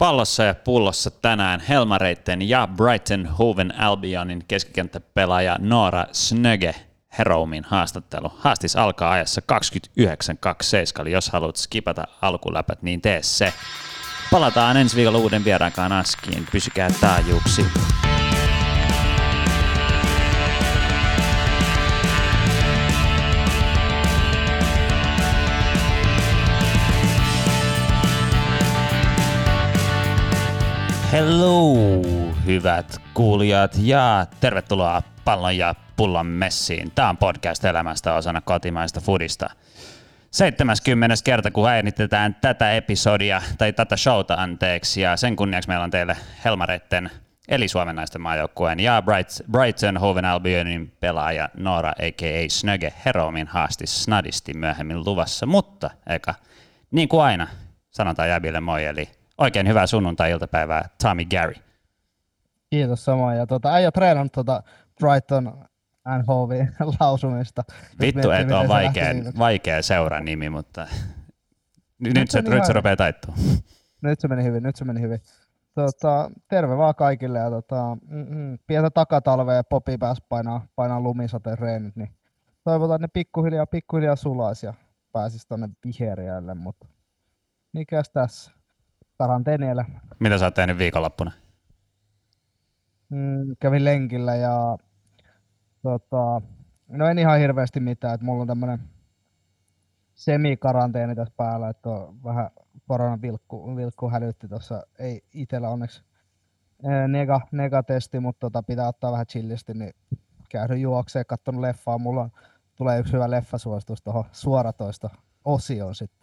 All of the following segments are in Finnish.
Pallossa ja pullossa tänään Helmareitten ja Brighton Hoven Albionin keskikenttäpelaaja Noora Snöge Heroumin haastattelu. Haastis alkaa ajassa 29.27, jos haluat skipata alkuläpät, niin tee se. Palataan ensi viikolla uuden vieraankaan askiin. Pysykää taajuuksi. Hello, hyvät kuulijat ja tervetuloa pallon ja pullon messiin. Tämä on podcast elämästä osana kotimaista fudista. 70. kerta, kun äänitetään tätä episodia, tai tätä showta anteeksi, ja sen kunniaksi meillä on teille Helmareitten, eli Suomen naisten maajoukkueen, ja Brighton Hoven Albionin pelaaja Noora, a.k.a. Snöge Heromin haasti snadisti myöhemmin luvassa, mutta eka, niin kuin aina, sanotaan Jäbille moi, eli Oikein hyvää sunnuntai-iltapäivää, Tommy Gary. Kiitos samoin. Ja tuota, äijä treenannut tuota Brighton NHV lausumista. Vittu, että on vaikea, vaikea seura nimi, mutta nyt, nyt, se, nyt se rupeaa taittua. Nyt se meni hyvin, nyt se meni hyvin. Tota, terve vaan kaikille ja tota, mm, pientä takatalvea ja Popi pääsi painaa, painaa lumisateen reenit, niin toivotaan, että ne pikkuhiljaa, pikkuhiljaa sulaisi ja pääsisi tuonne viheriälle, mutta mikäs tässä karanteenielämä. Mitä sä oot tehnyt viikonloppuna? Mm, kävin lenkillä ja tota, no en ihan hirveästi mitään, että mulla on tämmönen semikaranteeni tässä päällä, että on vähän koronavilkku vilkku hälytti tuossa, ei itellä onneksi nega, negatesti, mutta tota, pitää ottaa vähän chillisti, niin käydyn juokseen, katsonut leffaa, mulla tulee yksi hyvä leffasuositus tuohon suoratoista osioon sitten.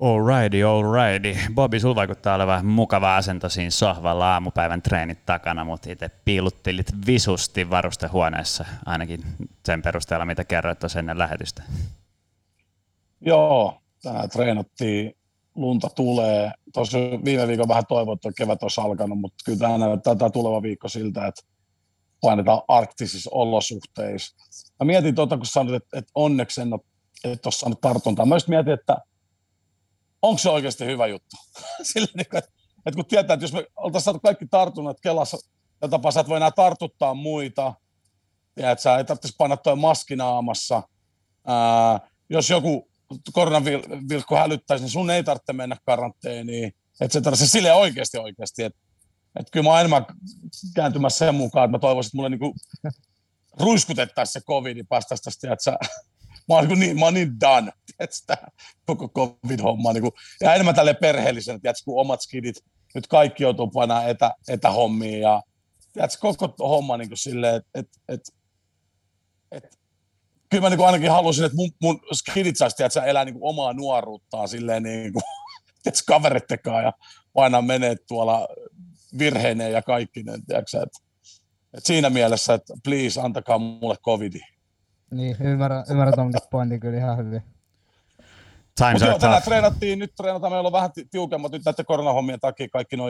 Alrighty, alrighty. Bobby, sulla vaikuttaa olevan mukava asento siinä sohvalla aamupäivän treenit takana, mutta itse piiluttelit visusti varustehuoneessa, ainakin sen perusteella, mitä kerroit tuossa ennen lähetystä. Joo, tänään treenattiin, lunta tulee. Tuossa viime viikon vähän toivottu, että kevät olisi alkanut, mutta kyllä tämä näyttää tämä tuleva viikko siltä, että painetaan arktisissa olosuhteissa. Mä mietin tuota, kun sanoit, että, että onneksi en ole, että ole saanut tartuntaa. Mä mietin, että onko se oikeasti hyvä juttu? Sillä, niin että, että kun tietää, että jos me oltaisiin saatu kaikki tartunnat Kelassa, ja tapaa sä et voi enää tartuttaa muita, ja että sä ei tarvitsisi painaa toi maskinaamassa, ää, jos joku koronavilkku hälyttäisi, niin sun ei tarvitse mennä karanteeniin, että se tarvitsisi sille oikeasti oikeasti, että että kyllä mä oon enemmän kääntymässä sen mukaan, että mä toivoisin, että mulle niinku ruiskutettaisiin se covid, niin päästäisiin tästä, että sä mä oon niin, niin, mä oon niin done, että koko covid-homma. Niin kuin, ja enemmän tälle perheellisen, että kun omat skidit, nyt kaikki joutuu painaa etä, etähommiin ja tiedätkö, koko homma niin kuin silleen, että et, et, et, kyllä mä niin kuin ainakin halusin, että mun, mun skidit saisi tiedätkö, elää niin kuin omaa nuoruuttaan silleen niin kuin, tiedätkö, kaverittekaan ja painaa menee tuolla virheineen ja kaikki, tiedätkö, että, että siinä mielessä, että please antakaa mulle covidi. Niin, ymmärrän, ymmärrän tonkin pointin kyllä ihan hyvin. Times joo, tänään treenattiin, nyt treenataan, meillä on vähän tiukemmat nyt näiden koronahommien takia kaikki nuo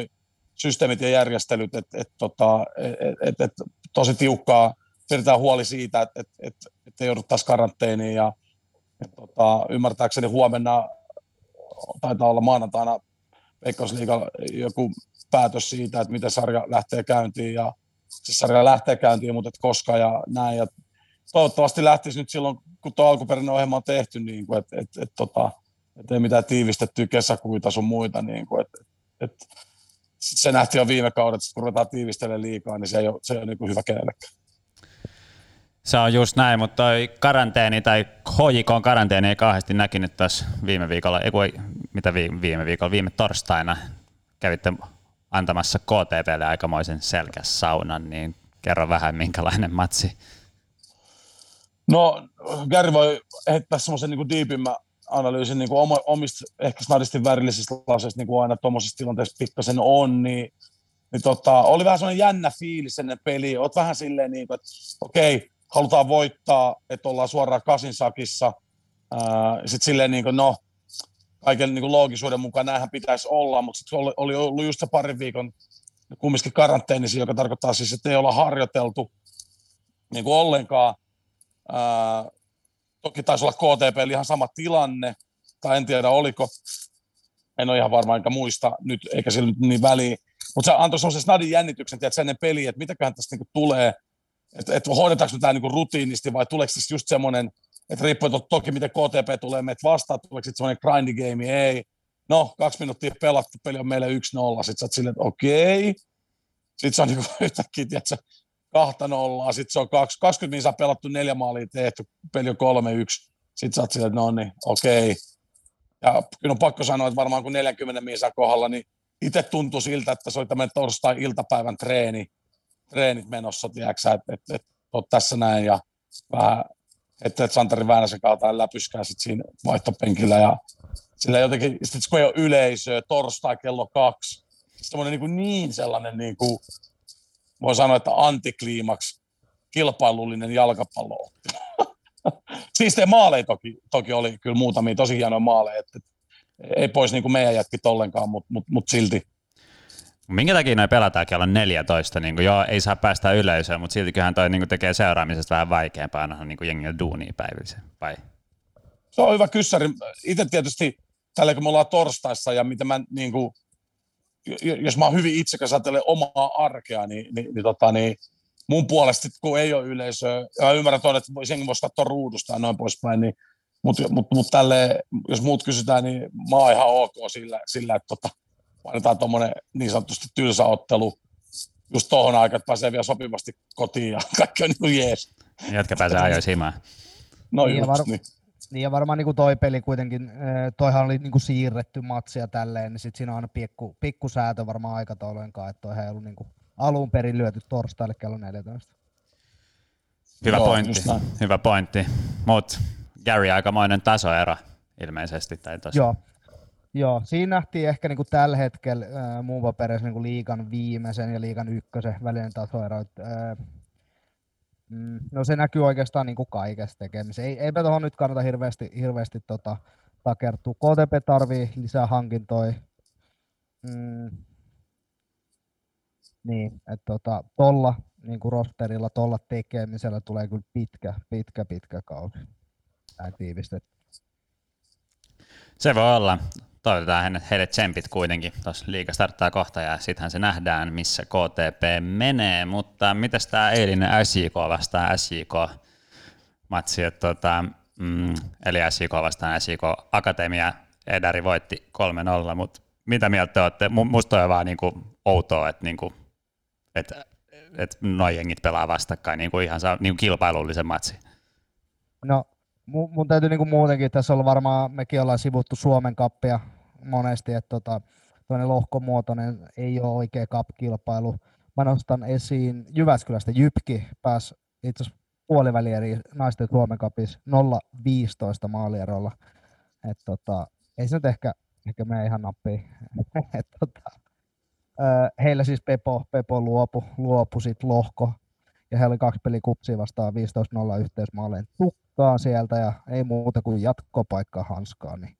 systeemit ja järjestelyt, että et, tota, et, et, et, tosi tiukkaa, pidetään huoli siitä, että et, et, et ei jouduttaisi karanteeniin ja et, tota, ymmärtääkseni huomenna taitaa olla maanantaina Veikkausliiga joku päätös siitä, että miten sarja lähtee käyntiin ja se sarja lähtee käyntiin, mutta et koska ja näin. Ja toivottavasti lähtisi nyt silloin, kun tuo alkuperäinen ohjelma on tehty, niin kuin, että et, et, tota, et ei mitään tiivistettyä kesäkuita sun muita. Niin kuin, et, et, se nähtiin jo viime kaudella, että kun ruvetaan tiivistelemään liikaa, niin se ei ole, se ei ole niin kuin hyvä kenellekään. Se on just näin, mutta toi karanteeni tai HJK karanteeni ei kauheasti näkynyt tässä viime viikolla, ei, mitä viime, viime viikolla, viime torstaina kävitte antamassa KTPlle aikamoisen selkäsaunan, niin kerro vähän minkälainen matsi No, Gary voi heittää semmoisen niin diipimmän analyysin niin kuin omista ehkä snadistin värillisistä laseista, niin kuin aina tuommoisessa tilanteessa pikkasen on, niin, niin tota, oli vähän semmoinen jännä fiilis ennen peliä. Oot vähän silleen, niin kuin, että okei, okay, halutaan voittaa, että ollaan suoraan kasin sakissa. Sitten silleen, niin kuin, no, kaiken niin kuin loogisuuden mukaan näinhän pitäisi olla, mutta sitten oli, oli ollut just se parin viikon kumminkin karanteenisi, joka tarkoittaa siis, että ei olla harjoiteltu niin kuin ollenkaan – Ää, toki taisi olla KTP ihan sama tilanne, tai en tiedä oliko. en ole ihan varma, enkä muista nyt, eikä sillä nyt niin väliä. Mutta se antoi semmoisen snadin jännityksen, tiedätkö, ennen peliä, että mitäköhän tästä niinku tulee, että et hoidetaanko tämä niinku rutiinisti vai tuleeko siis just semmoinen, että riippuu to, toki miten KTP tulee meitä vastaan, tuleeko sitten semmoinen grindy game, ei. No, kaksi minuuttia pelattu, peli on meille 1-0, sitten sä oot silleen, että okei. Sitten se on niinku yhtäkkiä, tiedätkö, kahta nollaa, sitten se on kaksi, 20 minsaa pelattu, neljä maalia tehty, peli on 3-1. Sitten sä oot että no niin, okei. Ja kyllä on pakko sanoa, että varmaan kun 40 minsaa kohdalla, niin itse tuntui siltä, että se oli tämmöinen torstai-iltapäivän treeni, treenit menossa, tiedätkö että et, et, et, tässä näin ja vähän, että et Santeri Väänäsen kautta läpyskää sit siinä vaihtopenkillä ja sillä jotenkin, sit kun ei ole yleisöä, torstai kello kaksi, semmoinen niin, niin sellainen niin kuin, voi sanoa, että antikliimaks kilpailullinen jalkapallo. siis te maaleja toki, toki oli kyllä muutamia tosi hienoja maaleja, että ei pois niin kuin meidän jätkit ollenkaan, mutta mut, mut silti. Minkä takia noin pelataan kello 14? Niin kuin, joo, ei saa päästä yleisöön, mutta siltiköhän toi niin kuin, tekee seuraamisesta vähän vaikeampaa aina niin jengillä duunia päivissä, vai? Se on hyvä kyssäri. Itse tietysti tällä kun me ollaan torstaissa ja mitä mä niin kuin, jos mä oon hyvin itsekäs ajatellen omaa arkea, niin, niin, niin, tota, niin mun puolesta, kun ei ole yleisöä, ja ymmärrän tuon, että senkin voisi katsoa ruudusta ja noin poispäin, niin mutta mut, mut tälle, jos muut kysytään, niin mä oon ihan ok sillä, sillä että tota, painetaan tuommoinen niin sanotusti tylsä ottelu just tuohon aikaan, että pääsee vielä sopivasti kotiin ja kaikki on niin kuin jees. Jätkä pääsee ajoissa himaan. No niin just var- niin. Niin ja varmaan niin toi peli kuitenkin, toihan oli niin kuin siirretty matsia tälleen, niin sitten siinä on aina pikku, pikku säätö varmaan aikataulujen kanssa, että toihan ei ollut niin kuin alun perin lyöty torstaille kello 14. Hyvä Joo, pointti, hyvä pointti. Mutta Gary aikamoinen tasoero ilmeisesti. Tai tossa. Joo. Joo, siinä nähtiin ehkä niinku tällä hetkellä äh, muun paperissa niinku liikan viimeisen ja liikan ykkösen välinen tasoero. Äh, mm, no se näkyy oikeastaan niinku kaikessa tekemisessä. Ei, eipä tuohon nyt kannata hirveästi, hirveästi tota, takertua. KTP tarvii lisää hankintoja. Mm, niin, että tota, tolla niin kuin rosterilla, tolla tekemisellä tulee kyllä pitkä, pitkä, pitkä kausi näin tiivistetty. Se voi olla. Toivotetaan heille tsempit kuitenkin. Tuossa liiga starttaa kohta ja sittenhän se nähdään, missä KTP menee. Mutta mitäs tämä eilinen SJK vastaan SJK matsi, että tota, mm, eli SJK vastaan SJK Akatemia, Edari voitti 3-0, mutta mitä mieltä te olette? Musta on vaan niinku outoa, että niinku, et, et noi jengit pelaa vastakkain niinku ihan niinku kilpailullisen matsi. No mun täytyy niin kuin muutenkin, tässä on varmaan, mekin ollaan sivuttu Suomen kappia monesti, että tota, lohkomuotoinen ei ole oikea cup-kilpailu. Mä nostan esiin Jyväskylästä Jypki pääsi itse asiassa puolivälieri naisten Suomen kapissa 0-15 maalierolla. Et tota, ei se nyt ehkä, ehkä mene ihan nappiin. Et tota, heillä siis Pepo, Pepo luopu, luopu sit lohko ja heillä oli kaksi pelikupsia vastaan 15-0 yhteismaaleen tukkaa sieltä ja ei muuta kuin jatkopaikka hanskaan. Niin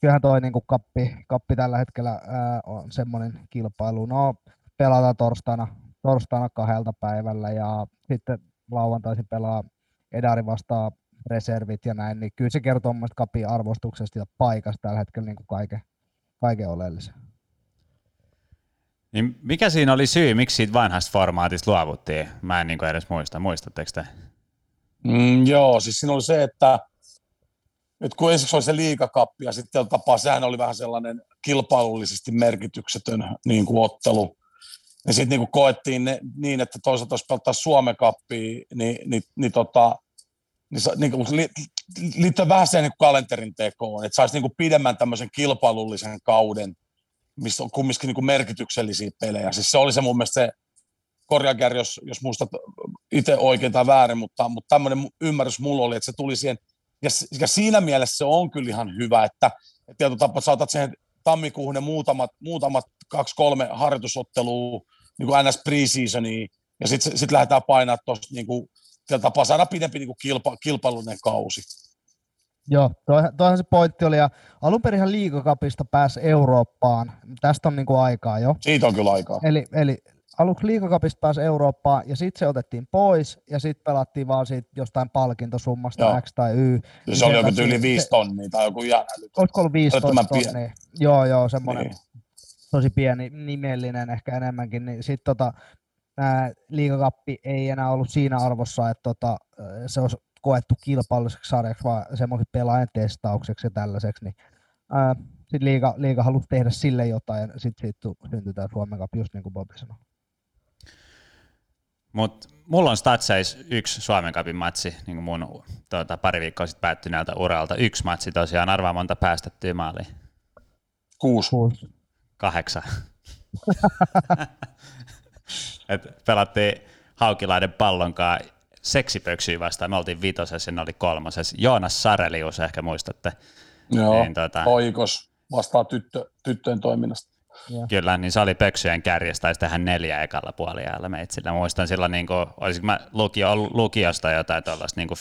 kyllähän toi niin kuin kappi, kappi tällä hetkellä ää, on semmoinen kilpailu. No, pelataan torstaina, torstaina kahdelta päivällä ja sitten lauantaisin pelaa Edari vastaan reservit ja näin, niin kyllä se kertoo mun kapin arvostuksesta ja paikasta tällä hetkellä niin kuin kaiken, kaiken oleellisen. Niin mikä siinä oli syy, miksi siitä vanhasta formaatista luovuttiin? Mä en niin edes muista. Muistatteko te? Mm, joo, siis siinä oli se, että nyt kun ensiksi oli se liikakappi ja sitten tapaa, sehän oli vähän sellainen kilpailullisesti merkityksetön niin kuin ottelu. Ja sitten niin koettiin ne, niin, että toisaalta jos peltaa Suomen kappia, niin, niin, niin, tota, niin, niin kuin, li, liittyy vähän sen niin kalenterin tekoon, että saisi niin kuin pidemmän tämmöisen kilpailullisen kauden missä on kumminkin niin kuin merkityksellisiä pelejä. Siis se oli se mun mielestä se, korjaakäri, jos, jos muistat itse oikein tai väärin, mutta, mutta tämmöinen ymmärrys mulla oli, että se tuli siihen, ja, ja siinä mielessä se on kyllä ihan hyvä, että, että tietyllä tapaa saatat siihen tammikuuhun ne muutamat, muutamat kaksi-kolme harjoitusottelua, niin kuin NS preseasonia, ja sitten sit lähdetään painaa tuosta niin kuin, tapaa saada pidempi niin kuin kilpa, kilpailullinen kausi. Joo, toihan se pointti oli, ja alun perin liikakapista pääsi Eurooppaan, tästä on niinku aikaa jo. Siitä on kyllä aikaa. Eli, eli aluksi liikakapista pääsi Eurooppaan ja sitten se otettiin pois ja sitten pelattiin vaan siitä jostain palkintosummasta Joo. X tai Y. Ja se oli joku yli 5 tonnia tai joku ihan Olisiko ollut 15 tonnia? Joo, joo, semmoinen niin. tosi pieni nimellinen ehkä enemmänkin. Niin sitten tota, liikakappi ei enää ollut siinä arvossa, että tota, se olisi koettu kilpailulliseksi sarjaksi, vaan semmoisen pelaajan testaukseksi ja tällaiseksi. Niin, sitten liiga, liiga halusi tehdä sille jotain ja sitten siitä syntyi tämä Suomen Cup, just niin kuin Bobi sanoi. Mutta mulla on Statseis yksi Suomen Cupin matsi, niin kuin mun tuota, pari viikkoa sitten päättyneeltä uralta. Yksi matsi tosiaan, arvaa monta päästettyä maaliin. Kuusi. Kuusi. Kahdeksan. Et pelattiin Haukilaiden pallonkaan seksipöksyä vastaan. Me oltiin vitosessa ja ne oli kolmosessa. Joonas Sarelius ehkä muistatte. Joo, niin, tota... oikos vastaa tyttö, tyttöjen toiminnasta. Ja. Kyllä, niin se oli pöksyjen kärjestä, ja sitten hän neljä ekalla puoliajalla meitsillä. Muistan silloin, niin kuin, olisinko mä lukio, lukiosta jotain tuollaista, niin kuin,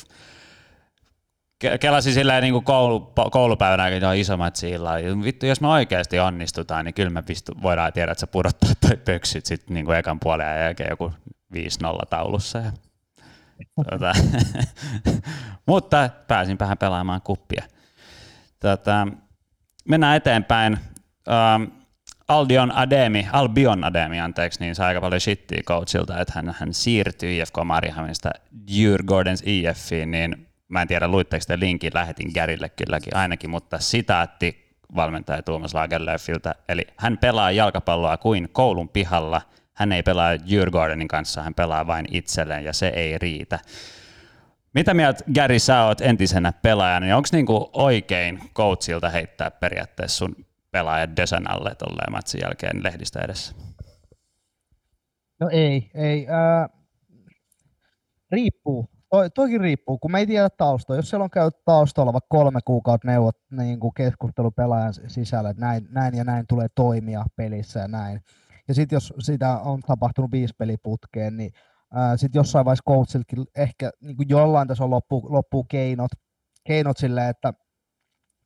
kelasin silleen niin kuin koulu, koulupäivänä, että on iso matsi illalla. Vittu, jos me oikeasti onnistutaan, niin kyllä me pistu, voidaan tiedä, että se pudottaa toi pöksyt sitten niin kuin ekan puolen jälkeen joku 5-0 taulussa. Ja, tuota, mutta pääsin vähän pelaamaan kuppia. Tota, mennään eteenpäin. Um, Aldion Ademi, Albion Ademi, anteeksi, niin sai aika paljon shittiä coachilta, että hän, hän siirtyi IFK Mariehamnista Djurgårdens IFiin, niin mä en tiedä luitteko te linkin, lähetin Gärille kylläkin ainakin, mutta sitaatti valmentaja Tuomas Lagerlöfiltä, eli hän pelaa jalkapalloa kuin koulun pihalla, hän ei pelaa Djurgårdenin kanssa, hän pelaa vain itselleen ja se ei riitä. Mitä mieltä Gary sä oot entisenä pelaajana, niin onko niinku oikein coachilta heittää periaatteessa sun pelaajat desan alle tolleen matsin jälkeen lehdistä edessä? No ei, ei. Äh, riippuu. Toi, toikin riippuu, kun me ei tiedä taustoa. Jos siellä on käynyt taustalla vaikka kolme kuukautta neuvot, niin kuin keskustelu pelaajan sisällä, että näin, näin ja näin tulee toimia pelissä ja näin. Ja sitten jos sitä on tapahtunut viisi peliputkeen, niin sitten jossain vaiheessa coachiltakin ehkä niin kuin jollain tasolla loppuu, loppuu keinot, keinot silleen, että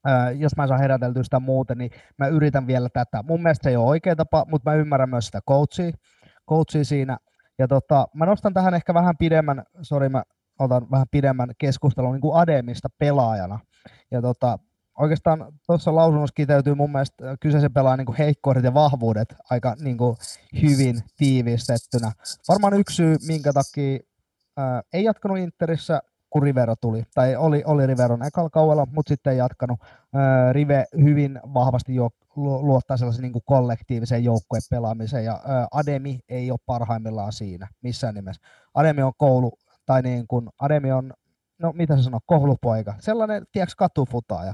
ää, jos mä saan heräteltyä sitä muuten, niin mä yritän vielä tätä. Mun mielestä se ei ole oikea tapa, mutta mä ymmärrän myös sitä coachia, coachia siinä. Ja tota, mä nostan tähän ehkä vähän pidemmän, sori mä otan vähän pidemmän keskustelun niin kuin Ademista pelaajana. Ja tota, oikeastaan tuossa lausunnossa kiteytyy mun mielestä kyseisen pelaajan niin heikkoudet ja vahvuudet aika niin kuin hyvin tiivistettynä. Varmaan yksi syy, minkä takia ää, ei jatkanut Interissä, kun Rivero tuli. Tai oli, oli Riveron ekalla kaudella, mutta sitten ei jatkanut. Ää, Rive hyvin vahvasti jo luottaa sellaisen niin kuin kollektiiviseen joukkueen pelaamiseen, ja ää, Ademi ei ole parhaimmillaan siinä missään nimessä. Ademi on koulu, tai niin kuin, Ademi on, no mitä se sanoo, koulupoika, sellainen, tiedätkö, katufutaaja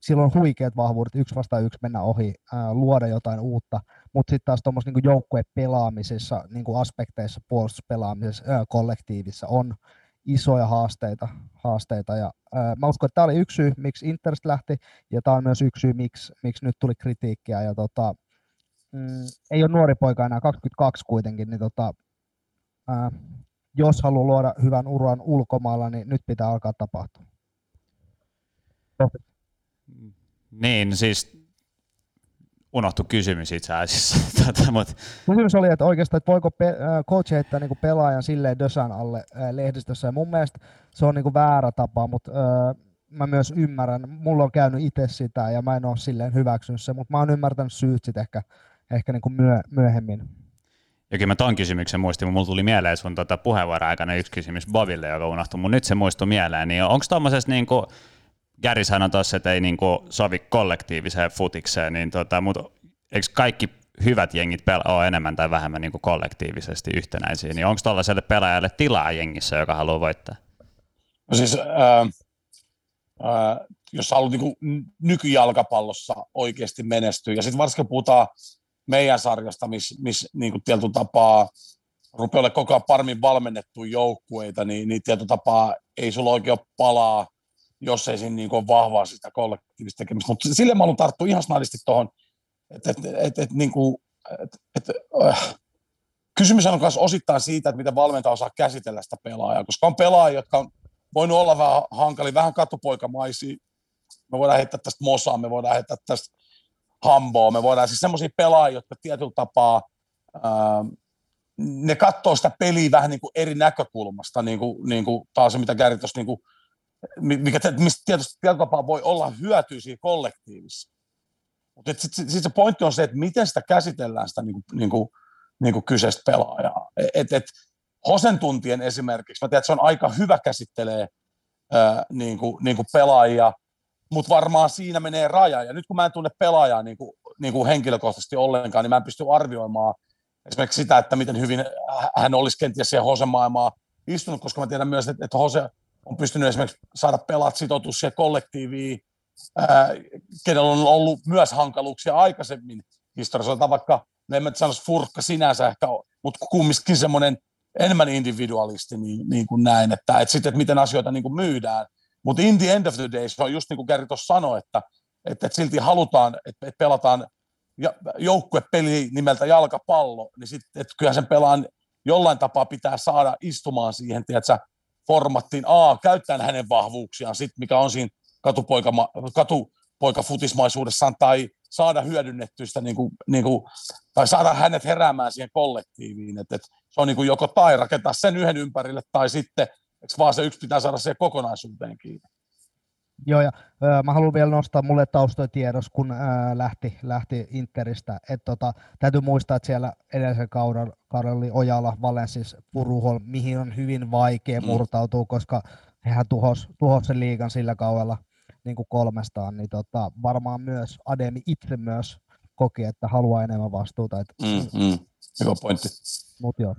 sillä on huikeat vahvuudet, yksi vasta yksi mennä ohi, ää, luoda jotain uutta, mutta sitten taas tuommoisessa niin joukkuepelaamisessa, niin aspekteissa, puolustuspelaamisessa, ää, kollektiivissa on isoja haasteita, haasteita. Ja ää, mä uskon, että tämä oli yksi syy, miksi Interest lähti, ja tämä on myös yksi syy, miksi, miksi nyt tuli kritiikkiä, ja tota, mm, ei ole nuori poika enää, 22 kuitenkin, niin tota, ää, jos haluaa luoda hyvän uran ulkomailla, niin nyt pitää alkaa tapahtua. Niin, siis unohtu kysymys itse asiassa. Tätä, mutta... Kysymys oli, että oikeastaan, että voiko pe- coach heittää niin pelaajan silleen Dösan alle lehdistössä. Ja mun mielestä se on niin väärä tapa, mutta äh, mä myös ymmärrän, mulla on käynyt itse sitä ja mä en ole silleen hyväksynyt se, mutta mä oon ymmärtänyt syyt sitten ehkä, ehkä niin myö- myöhemmin. Ja kyllä mä ton kysymyksen muistin, mulla tuli mieleen sun tota puheenvuoron aikana yksi kysymys Boville, joka unohtui, mutta nyt se muistui mieleen, niin onko tuommoisessa niin kuin, Gary sanoi tuossa, että ei niinku sovi kollektiiviseen futikseen, niin tota, mutta eikö kaikki hyvät jengit pel- ole enemmän tai vähemmän niinku kollektiivisesti yhtenäisiä, niin onko tuollaiselle pelaajalle tilaa jengissä, joka haluaa voittaa? No siis, ää, ää, jos haluat niinku nykyjalkapallossa oikeasti menestyä, ja sitten varsinkin puhutaan meidän sarjasta, missä mis, niinku tietyllä tapaa rupeaa olemaan koko ajan paremmin valmennettuja joukkueita, niin, niin tietyllä tapaa ei sulla oikein ole palaa jos ei siinä niin ole vahvaa sitä kollektiivista tekemistä. Mutta sille mä haluan tarttua ihan snadisti tuohon, että et, et, et, niin kuin, et, et, äh, kysymys on myös osittain siitä, että miten valmentaja osaa käsitellä sitä pelaajaa, koska on pelaajia, jotka on voinut olla vähän hankali, vähän katupoikamaisia. Me voidaan heittää tästä Mosaa, me voidaan heittää tästä Hamboa, me voidaan siis semmoisia pelaajia, jotka tietyllä tapaa ää, ne katsoo sitä peliä vähän niin kuin eri näkökulmasta, niin kuin, niin kuin taas se, mitä Gary tuossa, niin kuin, mikä mistä tietysti tietyllä voi olla hyötyä siinä kollektiivissa. Mutta sitten sit se pointti on se, että miten sitä käsitellään sitä niin kuin, niin kuin, niin kuin kyseistä pelaajaa. Et, et, Hosen tuntien esimerkiksi, mä tiedän, että se on aika hyvä käsittelee ää, niin kuin, niin kuin pelaajia, mutta varmaan siinä menee raja. Ja nyt kun mä en tunne pelaajaa niin kuin, niin kuin henkilökohtaisesti ollenkaan, niin mä en pysty arvioimaan esimerkiksi sitä, että miten hyvin hän olisi kenties siihen Hosen maailmaa istunut, koska mä tiedän myös, että, että Hose on pystynyt esimerkiksi saada pelaat sitoutua siihen kollektiiviin, ää, kenellä on ollut myös hankaluuksia aikaisemmin historiassa, vaikka, no en mä sanoisi furkka sinänsä ehkä, mutta kumminkin semmoinen enemmän individualisti niin, niin kuin näin, että, että sitten, että miten asioita niin kuin myydään. Mutta in the end of the day, se on just niin kuin Gary tuossa sanoi, että, että, että silti halutaan, että, että pelataan joukkuepeli nimeltä jalkapallo, niin sitten, että kyllähän sen pelaan jollain tapaa pitää saada istumaan siihen, tiedätkö, formattiin A, käyttäen hänen vahvuuksiaan, sit, mikä on siinä katupoika, katupoikafutismaisuudessaan, tai saada hyödynnettyä sitä, niin kuin, niin kuin, tai saada hänet heräämään siihen kollektiiviin. Et, et se on niin kuin joko tai rakentaa sen yhden ympärille, tai sitten, vaan se yksi pitää saada siihen kokonaisuuteen kiinni. Joo, ja ö, mä haluan vielä nostaa mulle taustoitiedos, kun ö, lähti, lähti Interistä. Et, tota, täytyy muistaa, että siellä edellisen kauden, kauden oli Ojala, Valensis, Puruhol, mihin on hyvin vaikea mm. murtautua, koska hehän tuhos, tuhos sen liigan sillä kaudella niin kuin kolmestaan, niin tota, varmaan myös Ademi itse myös koki, että haluaa enemmän vastuuta. Et, mm, mm. Hyvä pointti. Mut joo.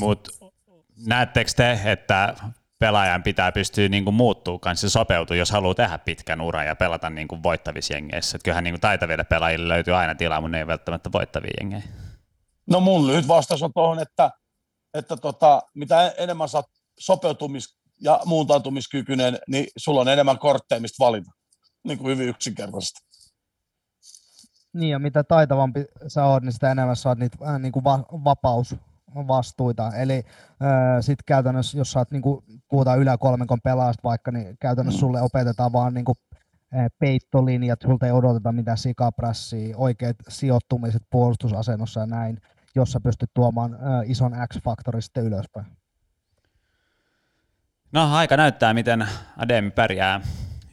Mut näettekö te, että pelaajan pitää pystyä niin kuin muuttuu kanssa sopeutua, jos haluaa tehdä pitkän uran ja pelata niin kuin voittavissa jengeissä. Et kyllähän niin kuin taitaville pelaajille löytyy aina tilaa, mutta ne ei välttämättä voittavia jengejä. No mun lyhyt vastaus on tuohon, että, että tota, mitä enemmän sä sopeutumis- ja muuntautumiskykyinen, niin sulla on enemmän kortteja, mistä valita. Niin kuin hyvin yksinkertaisesti. Niin, ja mitä taitavampi sä oot, niin sitä enemmän saat niitä äh, niin kuin va- vapaus, vastuita. Eli äh, sitten käytännössä, jos sä oot, niin kuin, puhutaan yläkolmikon pelaajasta vaikka, niin käytännössä sulle opetetaan vaan niin kuin, äh, peittolinjat, sulta ei odoteta mitään sikaprässiä, oikeat sijoittumiset puolustusasennossa ja näin, jos sä pystyt tuomaan äh, ison X-faktorin sitten ylöspäin. No aika näyttää, miten Adem pärjää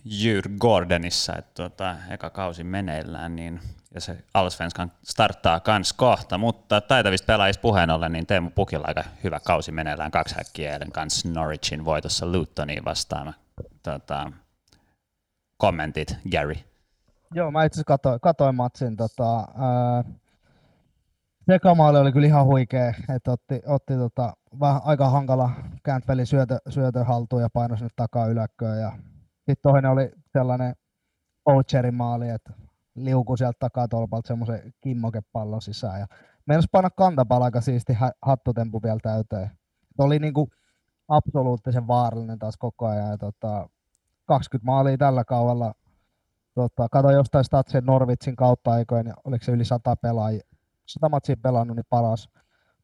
Jyr Gordonissa, että tuota, eka kausi meneillään, niin ja se Allsvenskan starttaa kans kohta, mutta taitavista pelaajista puheen ollen, niin Teemu Pukilla aika hyvä kausi meneillään kaksi häkkiä eilen kanssa Norwichin voitossa Lutoniin vastaan. Tota, kommentit, Gary. Joo, mä itse asiassa katoin, katoin matsin. Tota, ää, Sekamaali oli kyllä ihan huikea, että otti, otti tota, vähän aika hankala Cantwellin syötö, syötö haltuun ja painoi sinne takaa yläkköön. Sitten toinen oli sellainen Poacherin maali, että liuku sieltä takaa tolpalta semmoisen kimmokepallon sisään. Ja meinas panna kantapala aika siisti hattutempu vielä täyteen. Se oli niinku absoluuttisen vaarallinen taas koko ajan. Ja tota, 20 maalia tällä kaudella. Tota, kato jostain Statsen Norvitsin kautta aikoin, oliko se yli 100 pelaajia, 100 matsia pelannut, niin paras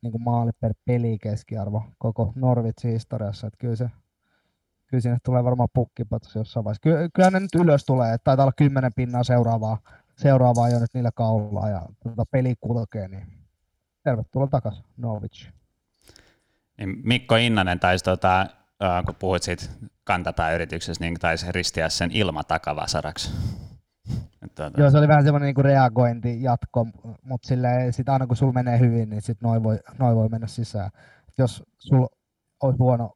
niin kuin maali per peli keskiarvo koko Norvitsin historiassa. Että kyllä, se, kyllä sinne tulee varmaan pukkipatus jossain vaiheessa. Ky- kyllä ne nyt ylös tulee, että taitaa olla kymmenen pinnaa seuraavaa, seuraavaa jo nyt niillä kaulaa ja tuota peli kulkee, niin tervetuloa takaisin Norwich. Niin Mikko Innanen taisi, tota, kun puhuit siitä kantapääyrityksestä, niin taisi ristiä sen ilmatakavasaraksi. Tuota. Joo, se oli vähän semmoinen niinku reagointi jatko, mutta sit aina kun sulla menee hyvin, niin sit noin voi, noi voi mennä sisään. Jos sulla olisi huono,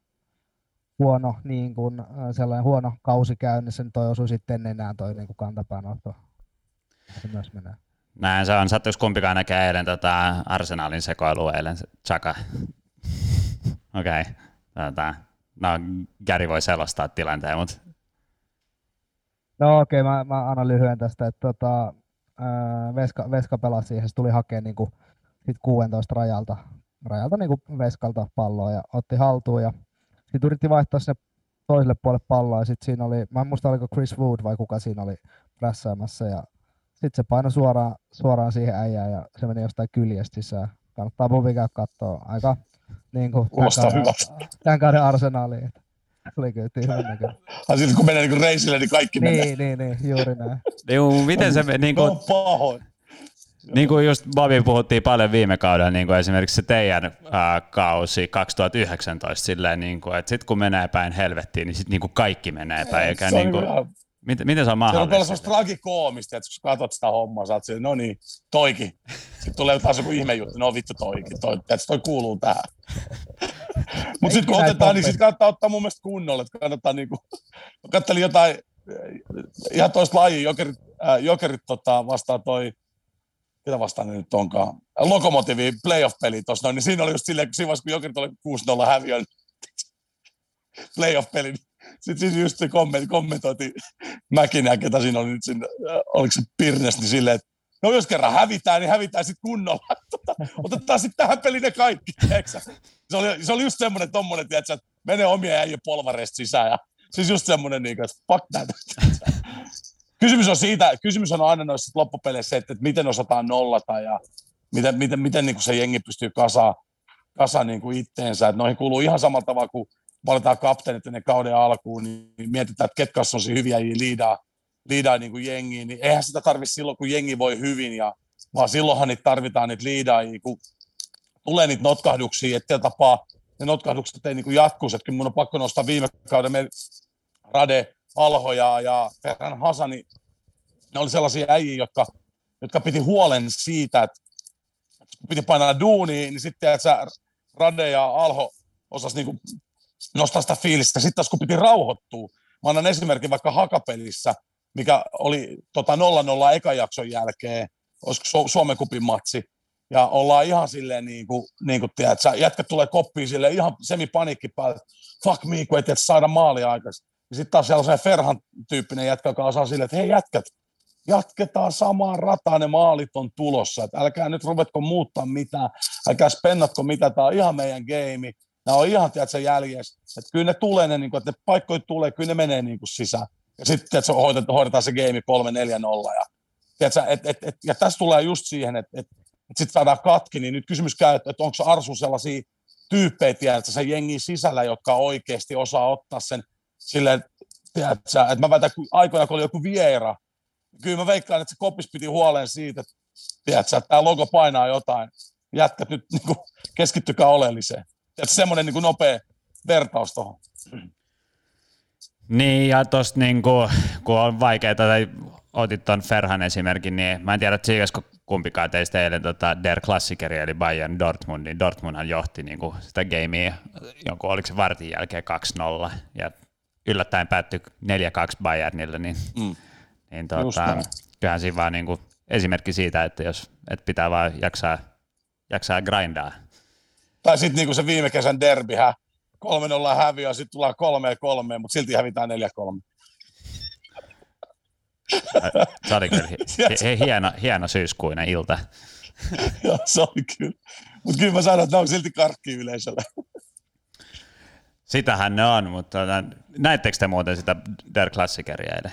huono niin kun, sellainen huono kausi käynnissä, niin toi osui sitten enää toi niin kantapäänotto. Se myös menee. Näin se on. Sattuisi kumpikaan näkee eilen tota Arsenalin sekoilu eilen, Chaka. Okei. Okay. Tota, no, Gary voi selostaa tilanteen, mutta No okei, okay, mä, mä annan lyhyen tästä, että tota, Veska, Veska pelasi siihen, se tuli hakemaan niinku, sit 16 rajalta, rajalta niinku Veskalta palloa ja otti haltuun ja sitten yritti vaihtaa sinne toiselle puolelle palloa ja sitten siinä oli, mä en muista oliko Chris Wood vai kuka siinä oli prässäämässä ja sitten se painoi suoraan, suoraan siihen äijään ja se meni jostain kyljestä sisään. Kannattaa Bobi käydä katsoa. Aika niin kuin, tämän, kauden, tämän kauden arsenaaliin. Oli kyllä tyhmän näköinen. Ai kun menee niin reisille, niin kaikki niin, menee. Niin, niin, juuri näin. Joo, miten se... Niin kuin... pahoin. Niin kuin just Bobby puhuttiin paljon viime kaudella, niin kuin esimerkiksi se teidän äh, kausi 2019 silleen, niin kuin, että sitten kun menee päin helvettiin, niin sitten niin kuin kaikki menee päin. Eikä, se niin kuin, ihan- miten, miten se on Se on mahdollista? semmoista tragikoomista, että kun katsot sitä hommaa, sä oot siellä, no niin, toikin. Sitten tulee taas joku ihme juttu, no vittu toikin, toi, tiedätkö, toi kuuluu tähän. Mutta sitten kun otetaan, niin sitten kannattaa ottaa mun mielestä kunnolla, että kannattaa niinku, mä kattelin jotain äh, ihan toista lajia, jokerit, äh, jokerit tota, vastaan toi, mitä vastaan ne nyt onkaan, Lokomotivi playoff-peli tuossa, niin siinä oli just silleen, kun siinä vaiheessa, kun jokerit oli 6-0 häviö, niin playoff-peli, sitten siinä just se komment, kommentoitiin Mäkinä, ketä siinä oli nyt sinne, äh, oliko se Pirnes, niin silleen, että no jos kerran hävitään, niin hävitään sitten kunnolla. Tota, Otetaan sitten tähän peliin ne kaikki, tiedätkö sä? se oli, se oli just semmoinen tommonen, tiedätkö, että menee omia äijä polvareista sisään ja siis just semmoinen, niin kuin, että fuck that. kysymys on siitä, kysymys on aina noissa loppupeleissä että, että miten osataan nollata ja miten, miten, miten niin kuin se jengi pystyy kasaa, kasaa niin kuin itteensä. Että noihin kuuluu ihan samalla tavalla kuin valitaan kapteenit ennen kauden alkuun, niin mietitään, että ketkä on hyviä liidaa, liidaa niin kuin jengiin, niin eihän sitä tarvitse silloin, kun jengi voi hyvin, ja, vaan silloinhan niitä tarvitaan niitä liidaajia, kun tulee niitä notkahduksia, ettei tapaa, ne notkahdukset ei niin jatkuisi, että mun on pakko nostaa viime kauden meidän Rade, Alho ja, ja Ferran Hasani, ne oli sellaisia äijiä, jotka, jotka piti huolen siitä, että kun piti painaa duunia, niin sitten että Rade ja Alho osas niinku nostaa sitä fiilistä. Sitten taas kun piti rauhoittua, mä annan esimerkin vaikka hakapelissä, mikä oli tota 0-0 ekan jakson jälkeen, olisiko Su- Suomen kupin matsi, ja ollaan ihan silleen niin kuin, niin kuin tiedät, sä, jätkät tulee koppiin silleen ihan semi-paniikki päälle, fuck me, kun ei tiedä, saada maalia aikaisemmin. Ja sitten taas sellainen Ferhan tyyppinen jätkä, joka osaa silleen, että hei jätkät, jatketaan samaan rataan, ne maalit on tulossa, että älkää nyt ruvetko muuttaa mitään, älkää spennatko mitä, tämä on ihan meidän game, nämä on ihan, tiedätkö, jäljessä, että kyllä ne tulee, ne, niin kuin, että ne paikkoja tulee, kyllä ne menee niin kuin sisään. Ja sitten, tiedätkö, hoidetaan, hoidetaan se game 3-4-0, ja, tiedätkö, et, et, et, ja tässä tulee just siihen, että et, et sitten saadaan katki, niin nyt kysymys käy, että, että onko Arsu sellaisia tyyppejä, tiedätkö, sen jengin sisällä, jotka oikeasti osaa ottaa sen silleen, tiedätkö, että mä väitän, kun aikoina kun oli joku viera, kyllä mä veikkaan, että se kopis piti huoleen siitä, että, tiedätkö, että tämä logo painaa jotain. Jätkät nyt niin kuin, keskittykää oleelliseen. Tiedätkö, semmoinen niin kuin nopea vertaus tuohon. Niin, ja tosta niinku, kun on vaikeaa, tai otit ton Ferhan esimerkin, niin mä en tiedä, tsiikasko kumpikaan teistä eilen tota Der Klassikeri, eli Bayern Dortmund, niin Dortmundhan johti niinku sitä gamea, jonkun oliko se vartin jälkeen 2-0, ja yllättäen päättyi 4-2 Bayernille, niin, Mm. niin tota, kyllähän siinä vaan niinku esimerkki siitä, että jos et pitää vaan jaksaa, jaksaa grindaa. Tai sitten niin kuin se viime kesän derbyhän, 3-0 häviö, sitten tullaan 3-3, mutta silti hävitään 4-3. Se oli kyllä hi- hi- hieno, hieno syyskuinen ilta. Joo, se oli kyllä. Mutta kyllä mä sanon, että ne on silti karkki yleisöllä. Sitähän ne on, mutta tota, näittekö te muuten sitä Der Klassikeria eilen?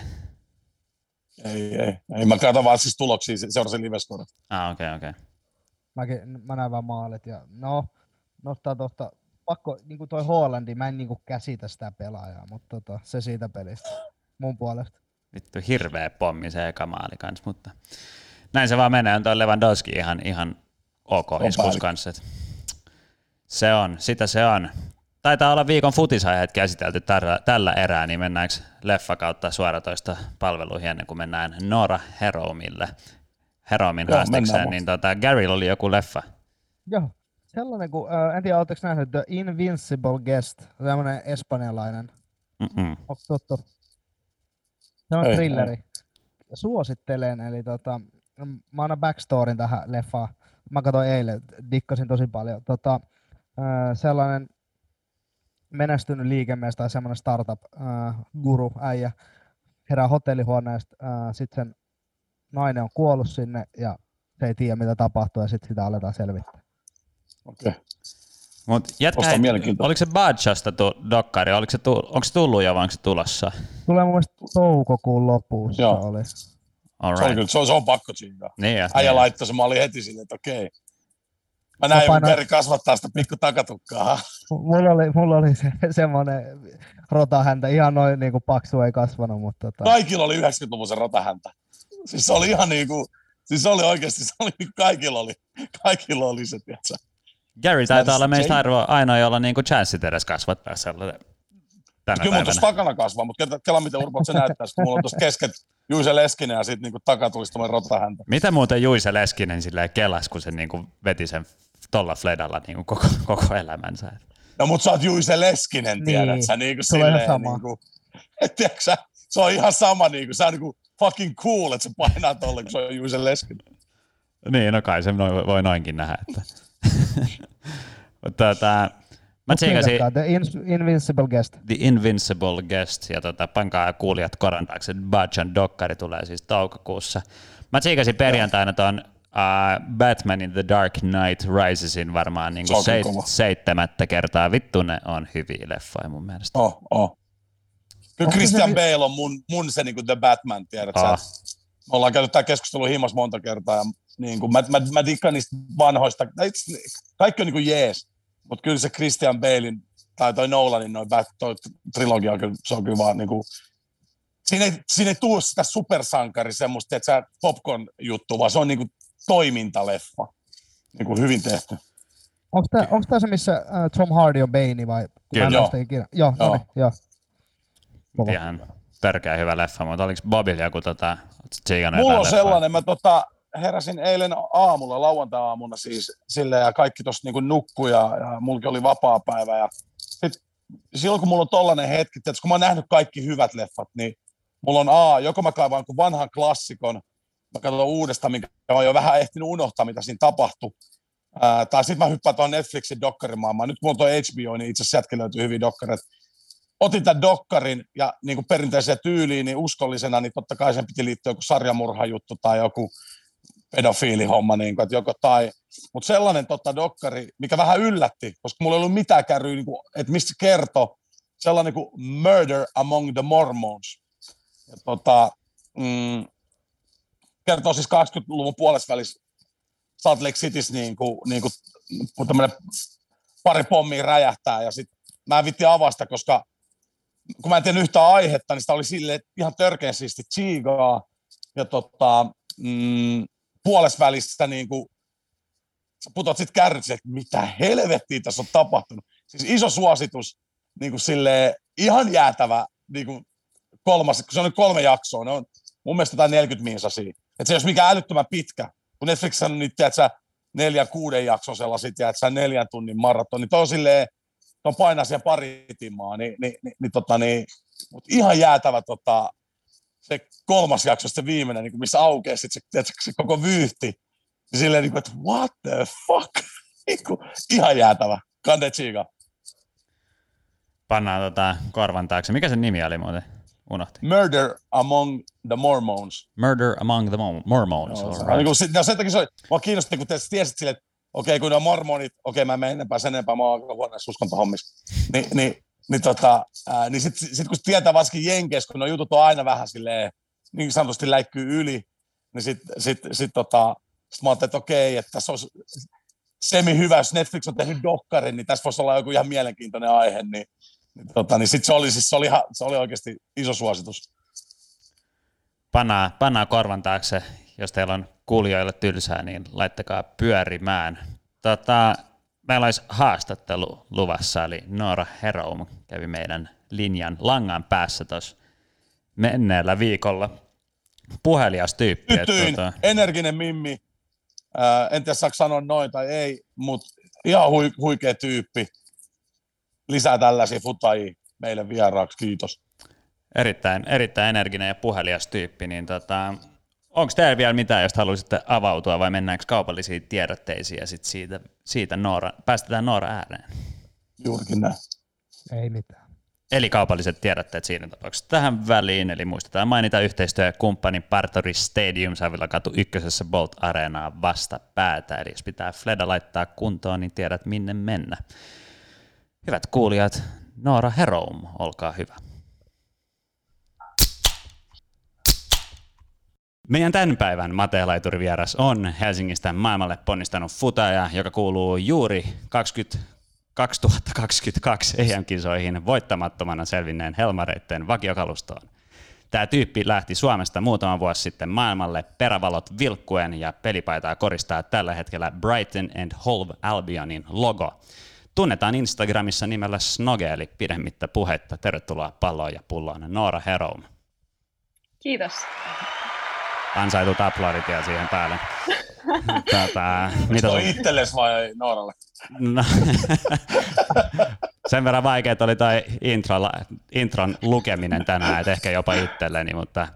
Ei, ei, ei. Mä katson vaan siis tuloksia, se- seurasin liveskorit. Ah, okei, okay, okei. Okay. Mäkin, mä näin vaan maalit ja no, nostaa tosta, pakko, niinku toi Hollandi, mä en niinku käsitä sitä pelaajaa, mutta tota, se siitä pelistä mun puolesta. Vittu hirveä pommi se eka maali kans, mutta näin se vaan menee. On toi Lewandowski ihan, ihan ok iskus päällikkö. kanssa. et Se on, sitä se on. Taitaa olla viikon futisaiheet käsitelty tällä, tällä erää, niin mennäänkö leffa kautta suoratoista palveluihin ennen kuin mennään Nora Heromille. Heromin haastikseen, niin tota, Garylla oli joku leffa. Joo, sellainen kuin, äh, en tiedä, oletteko nähnyt The Invincible Guest, semmoinen espanjalainen, Mm-mm. onko tuttu? Se on thrilleri. Suosittelen, eli tota, mä annan backstorin tähän leffaan. Mä katsoin eilen, dikkasin tosi paljon. Tota, äh, sellainen menestynyt liikemies tai semmoinen startup äh, guru äijä herää hotellihuoneesta, äh, sitten sen nainen on kuollut sinne ja se ei tiedä mitä tapahtuu ja sitten sitä aletaan selvittää. Okei. Okay. Mut jätkä, oliko se Badgesta tu- dokkari, oliko se, tu- onko se tullut jo vai onko se tulossa? Tulee mun mielestä toukokuun lopussa Joo. oli. All Se on right. kyllä, se on, se on pakko siinä. Niin jo, Äijä niin. laittoi se, mä olin heti silleen, että okei. Mä näin, painoin- Keri kasvattaa sitä pikku takatukkaa. Mulla oli, mulla oli se, semmoinen rota häntä, ihan noin niin kuin paksu ei kasvanut, mutta tota, Kaikilla oli 90-luvun se ratahäntä. Siis se oli ihan niin kuin, Siis se oli oikeasti, se oli, kaikilla oli, kaikilla oli se, tiedätkö? Gary taitaa olla meistä harvoin ainoa, jolla niinku chanssit edes kasvattaa sellainen tänä Kyllä mun tuossa takana kasvaa, mutta kela miten Urpo se näyttää, kun mulla on tuossa kesket Juise Leskinen ja sitten niinku takaa tulisi tuommoinen rotahäntä. Mitä muuten Juise Leskinen silleen kelas, kun se niinku veti sen tolla fledalla niinku koko, koko elämänsä? No mutta sä oot Juise Leskinen, niin. tiedät sä, niinku silleen, sama. niinku, et, tiedätkö, sä, se on ihan sama, niinku, sä on niinku fucking cool, että se painaa tolle, kun se on Juise Leskinen. Niin, no kai se noin, voi noinkin nähdä, että tota, Mä tsiikasin... The Invincible Guest. The Invincible Guest, ja tota, pankaa kuulijat koran taakse, Bajan Dokkari tulee siis toukokuussa. Mä tsiikasin perjantaina ton uh, Batman in the Dark Knight Risesin varmaan niin kuin seit- seitsemättä kertaa. Vittu ne on hyviä leffoja mun mielestä. Oh, oh. Kyllä Christian se... Bale on mun, mun se niin kuin The Batman, tiedät oh. Me ollaan käyty tämä keskustelu himas monta kertaa, ja niin kuin, mä, mä, mä dikkaan niistä vanhoista, kaikki on niin kuin jees, mutta kyllä se Christian Balein tai toi Nolanin noin toi trilogia, se on kyllä vaan niin kuin, siinä ei, siinä ei tule sitä supersankari semmoista, että sä popcorn-juttu, vaan se on niin kuin toimintaleffa. Niin kuin hyvin tehty. Onko tämä, onko tämä se, missä äh, Tom Hardy on Bane vai? Kyllä, joo. Ikinä. Joo, joo. No niin, joo. Ihan törkeä hyvä leffa, mutta oliko Bobil joku tota, Mulla on sellainen, mä tota, heräsin eilen aamulla, lauantai-aamuna siis sille ja kaikki tuossa niinku nukkui ja, ja mullakin oli vapaa päivä ja sit, silloin kun mulla on tollainen hetki, että kun mä oon nähnyt kaikki hyvät leffat, niin mulla on A, joko mä kaivan kuin vanhan klassikon, mä katson uudestaan, minkä mä oon jo vähän ehtinyt unohtaa, mitä siinä tapahtui, Ää, tai sitten mä hyppään tuon Netflixin dokkarimaailmaan. Nyt mulla on tuo HBO, niin itse asiassa jätkä löytyy hyvin dokkareita. Otin tämän dokkarin ja niin kuin perinteiseen tyyliin, niin uskollisena, niin totta kai sen piti liittyä joku sarjamurhajuttu tai joku pedofiilihomma, niin kuin, että joko tai. Mutta sellainen totta dokkari, mikä vähän yllätti, koska mulla ei ollut mitään kärryä, niin kuin, että mistä se kertoo, sellainen kuin Murder Among the Mormons. Ja, tota, mm, kertoo siis 80-luvun puolessa välissä Salt Lake Cityssä niin kuin, niin kuin, pari pommia räjähtää ja sitten mä en vitti avasta, koska kun mä en tiedä yhtään aihetta, niin sitä oli sille ihan törkeän siisti chigaa ja tota, mm, puolesvälistä niin kuin, sä putot sitten kärryksi, että mitä helvettiä tässä on tapahtunut. Siis iso suositus, niin kuin silleen, ihan jäätävä niin kuin kolmas, kun se on nyt kolme jaksoa, ne on mun mielestä jotain 40 minsasia. Että se ei olisi mikään älyttömän pitkä, kun Netflix on nyt, sä neljän, kuuden jakson että sä neljän tunnin maraton, niin on silleen, on painaa siellä pari timaa, niin, niin, niin, niin, tota, niin mutta ihan jäätävä tota, se kolmas jakso, se viimeinen, niin missä aukeaa sit se, tiedätkö, se koko vyyhti, niin silleen, niin kuin, että what the fuck, niin kuin, ihan jäätävä, kande chiga. Pannaan tota korvan taakse. Mikä sen nimi oli muuten? Unohti. Murder Among the Mormons. Murder Among the Mormons. No, right. niin kuin, no sen takia se oli, mua kiinnosti, kun te tiesit silleen, että okei, kun ne on mormonit, okei, mä en mene enempää sen enempää, mä oon aika huoneessa uskontohommissa. Ni, niin, niin, tota, ää, niin sitten sit, kun tietää varsinkin Jenkeissä, kun ne jutut on aina vähän silleen, niin sanotusti läikkyy yli, niin sitten sit, sit, tota, sit mä ajattelin, että okei, että tässä olisi semi hyvä, jos Netflix on tehnyt dokkarin, niin tässä voisi olla joku ihan mielenkiintoinen aihe, niin, niin, tota, niin sitten se oli, siis se oli, se oli oikeasti iso suositus. Pannaa, pannaa korvan taakse, jos teillä on kuulijoille tylsää, niin laittakaa pyörimään. Tota, meillä olisi haastattelu luvassa, eli Noora Heroum kävi meidän linjan langan päässä tuossa menneellä viikolla. Puhelias tyyppi. Tytyin, tota... energinen mimmi. Ää, en tiedä saako sanoa noin tai ei, mutta ihan hui, huikea tyyppi. Lisää tällaisia futajia meille vieraaksi, kiitos. Erittäin, erittäin energinen ja puhelias tyyppi, niin tota, onko teillä vielä mitään, jos haluaisitte avautua vai mennäänkö kaupallisiin tiedotteisiin ja sit siitä, siitä Noora, päästetään Noora ääneen? Juurikin näin. Ei mitään. Eli kaupalliset tiedotteet siinä tapauksessa tähän väliin, eli muistetaan mainita yhteistyökumppanin Partori Stadium katu ykkösessä Bolt Areenaa vasta päätä, eli jos pitää Fleda laittaa kuntoon, niin tiedät minne mennä. Hyvät kuulijat, Noora Heroum, olkaa hyvä. Meidän tämän päivän Mate-laiturivieras on Helsingistä maailmalle ponnistanut futaja, joka kuuluu juuri 20, 2022 EM-kisoihin voittamattomana selvinneen Helmareitten vakiokalustoon. Tämä tyyppi lähti Suomesta muutama vuosi sitten maailmalle perävalot vilkkuen ja pelipaitaa koristaa tällä hetkellä Brighton and Hove Albionin logo. Tunnetaan Instagramissa nimellä Snoge, eli pidemmittä puhetta. Tervetuloa palloon ja pulloon, Noora Heroum. Kiitos. Ansaitut aplodit ja siihen päälle. Tätä, mitä on itsellesi vai Nooralle? No, sen verran vaikeet oli toi intro, intron lukeminen tänään, että ehkä jopa itselleni, mutta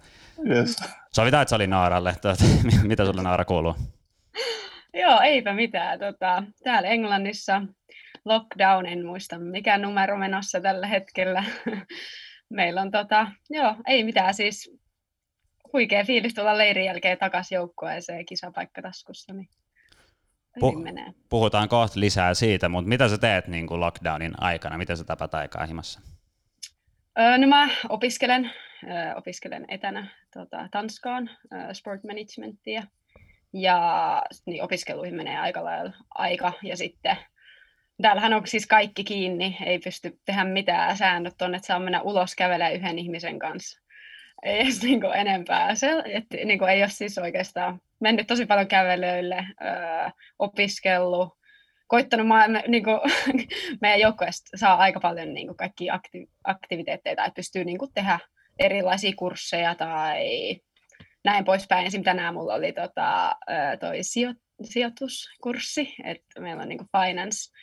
yes. sovitaan, että se oli Nooralle. Tuota, mitä sulle Noora kuuluu? Joo, eipä mitään. Tota, täällä Englannissa lockdown, en muista mikä numero menossa tällä hetkellä. Meillä on tota, joo, ei mitään siis huikea fiilis tulla leirin jälkeen takaisin joukkueeseen kisapaikka taskussa. Niin Pu- menee. puhutaan kohta lisää siitä, mutta mitä sä teet niin kuin lockdownin aikana? Mitä sä tapat aikaa himassa? Öö, no mä opiskelen, öö, opiskelen etänä tota, Tanskaan öö, sport managementia ja niin opiskeluihin menee aika lailla aika ja sitten täällähän on siis kaikki kiinni, ei pysty tehdä mitään säännöt on, että saa mennä ulos kävelemään yhden ihmisen kanssa ei edes niin kuin enempää. Se, että niin kuin ei ole siis oikeastaan mennyt tosi paljon kävelyille, öö, opiskellut, koittanut, mä, niin kuin, meidän joukkueesta saa aika paljon niin kuin kaikkia akti, aktiviteetteja, että pystyy niin kuin, tehdä erilaisia kursseja tai näin poispäin. Ensin tänään mulla oli tota, toi sijo, sijoituskurssi, että meillä on niin kuin finance,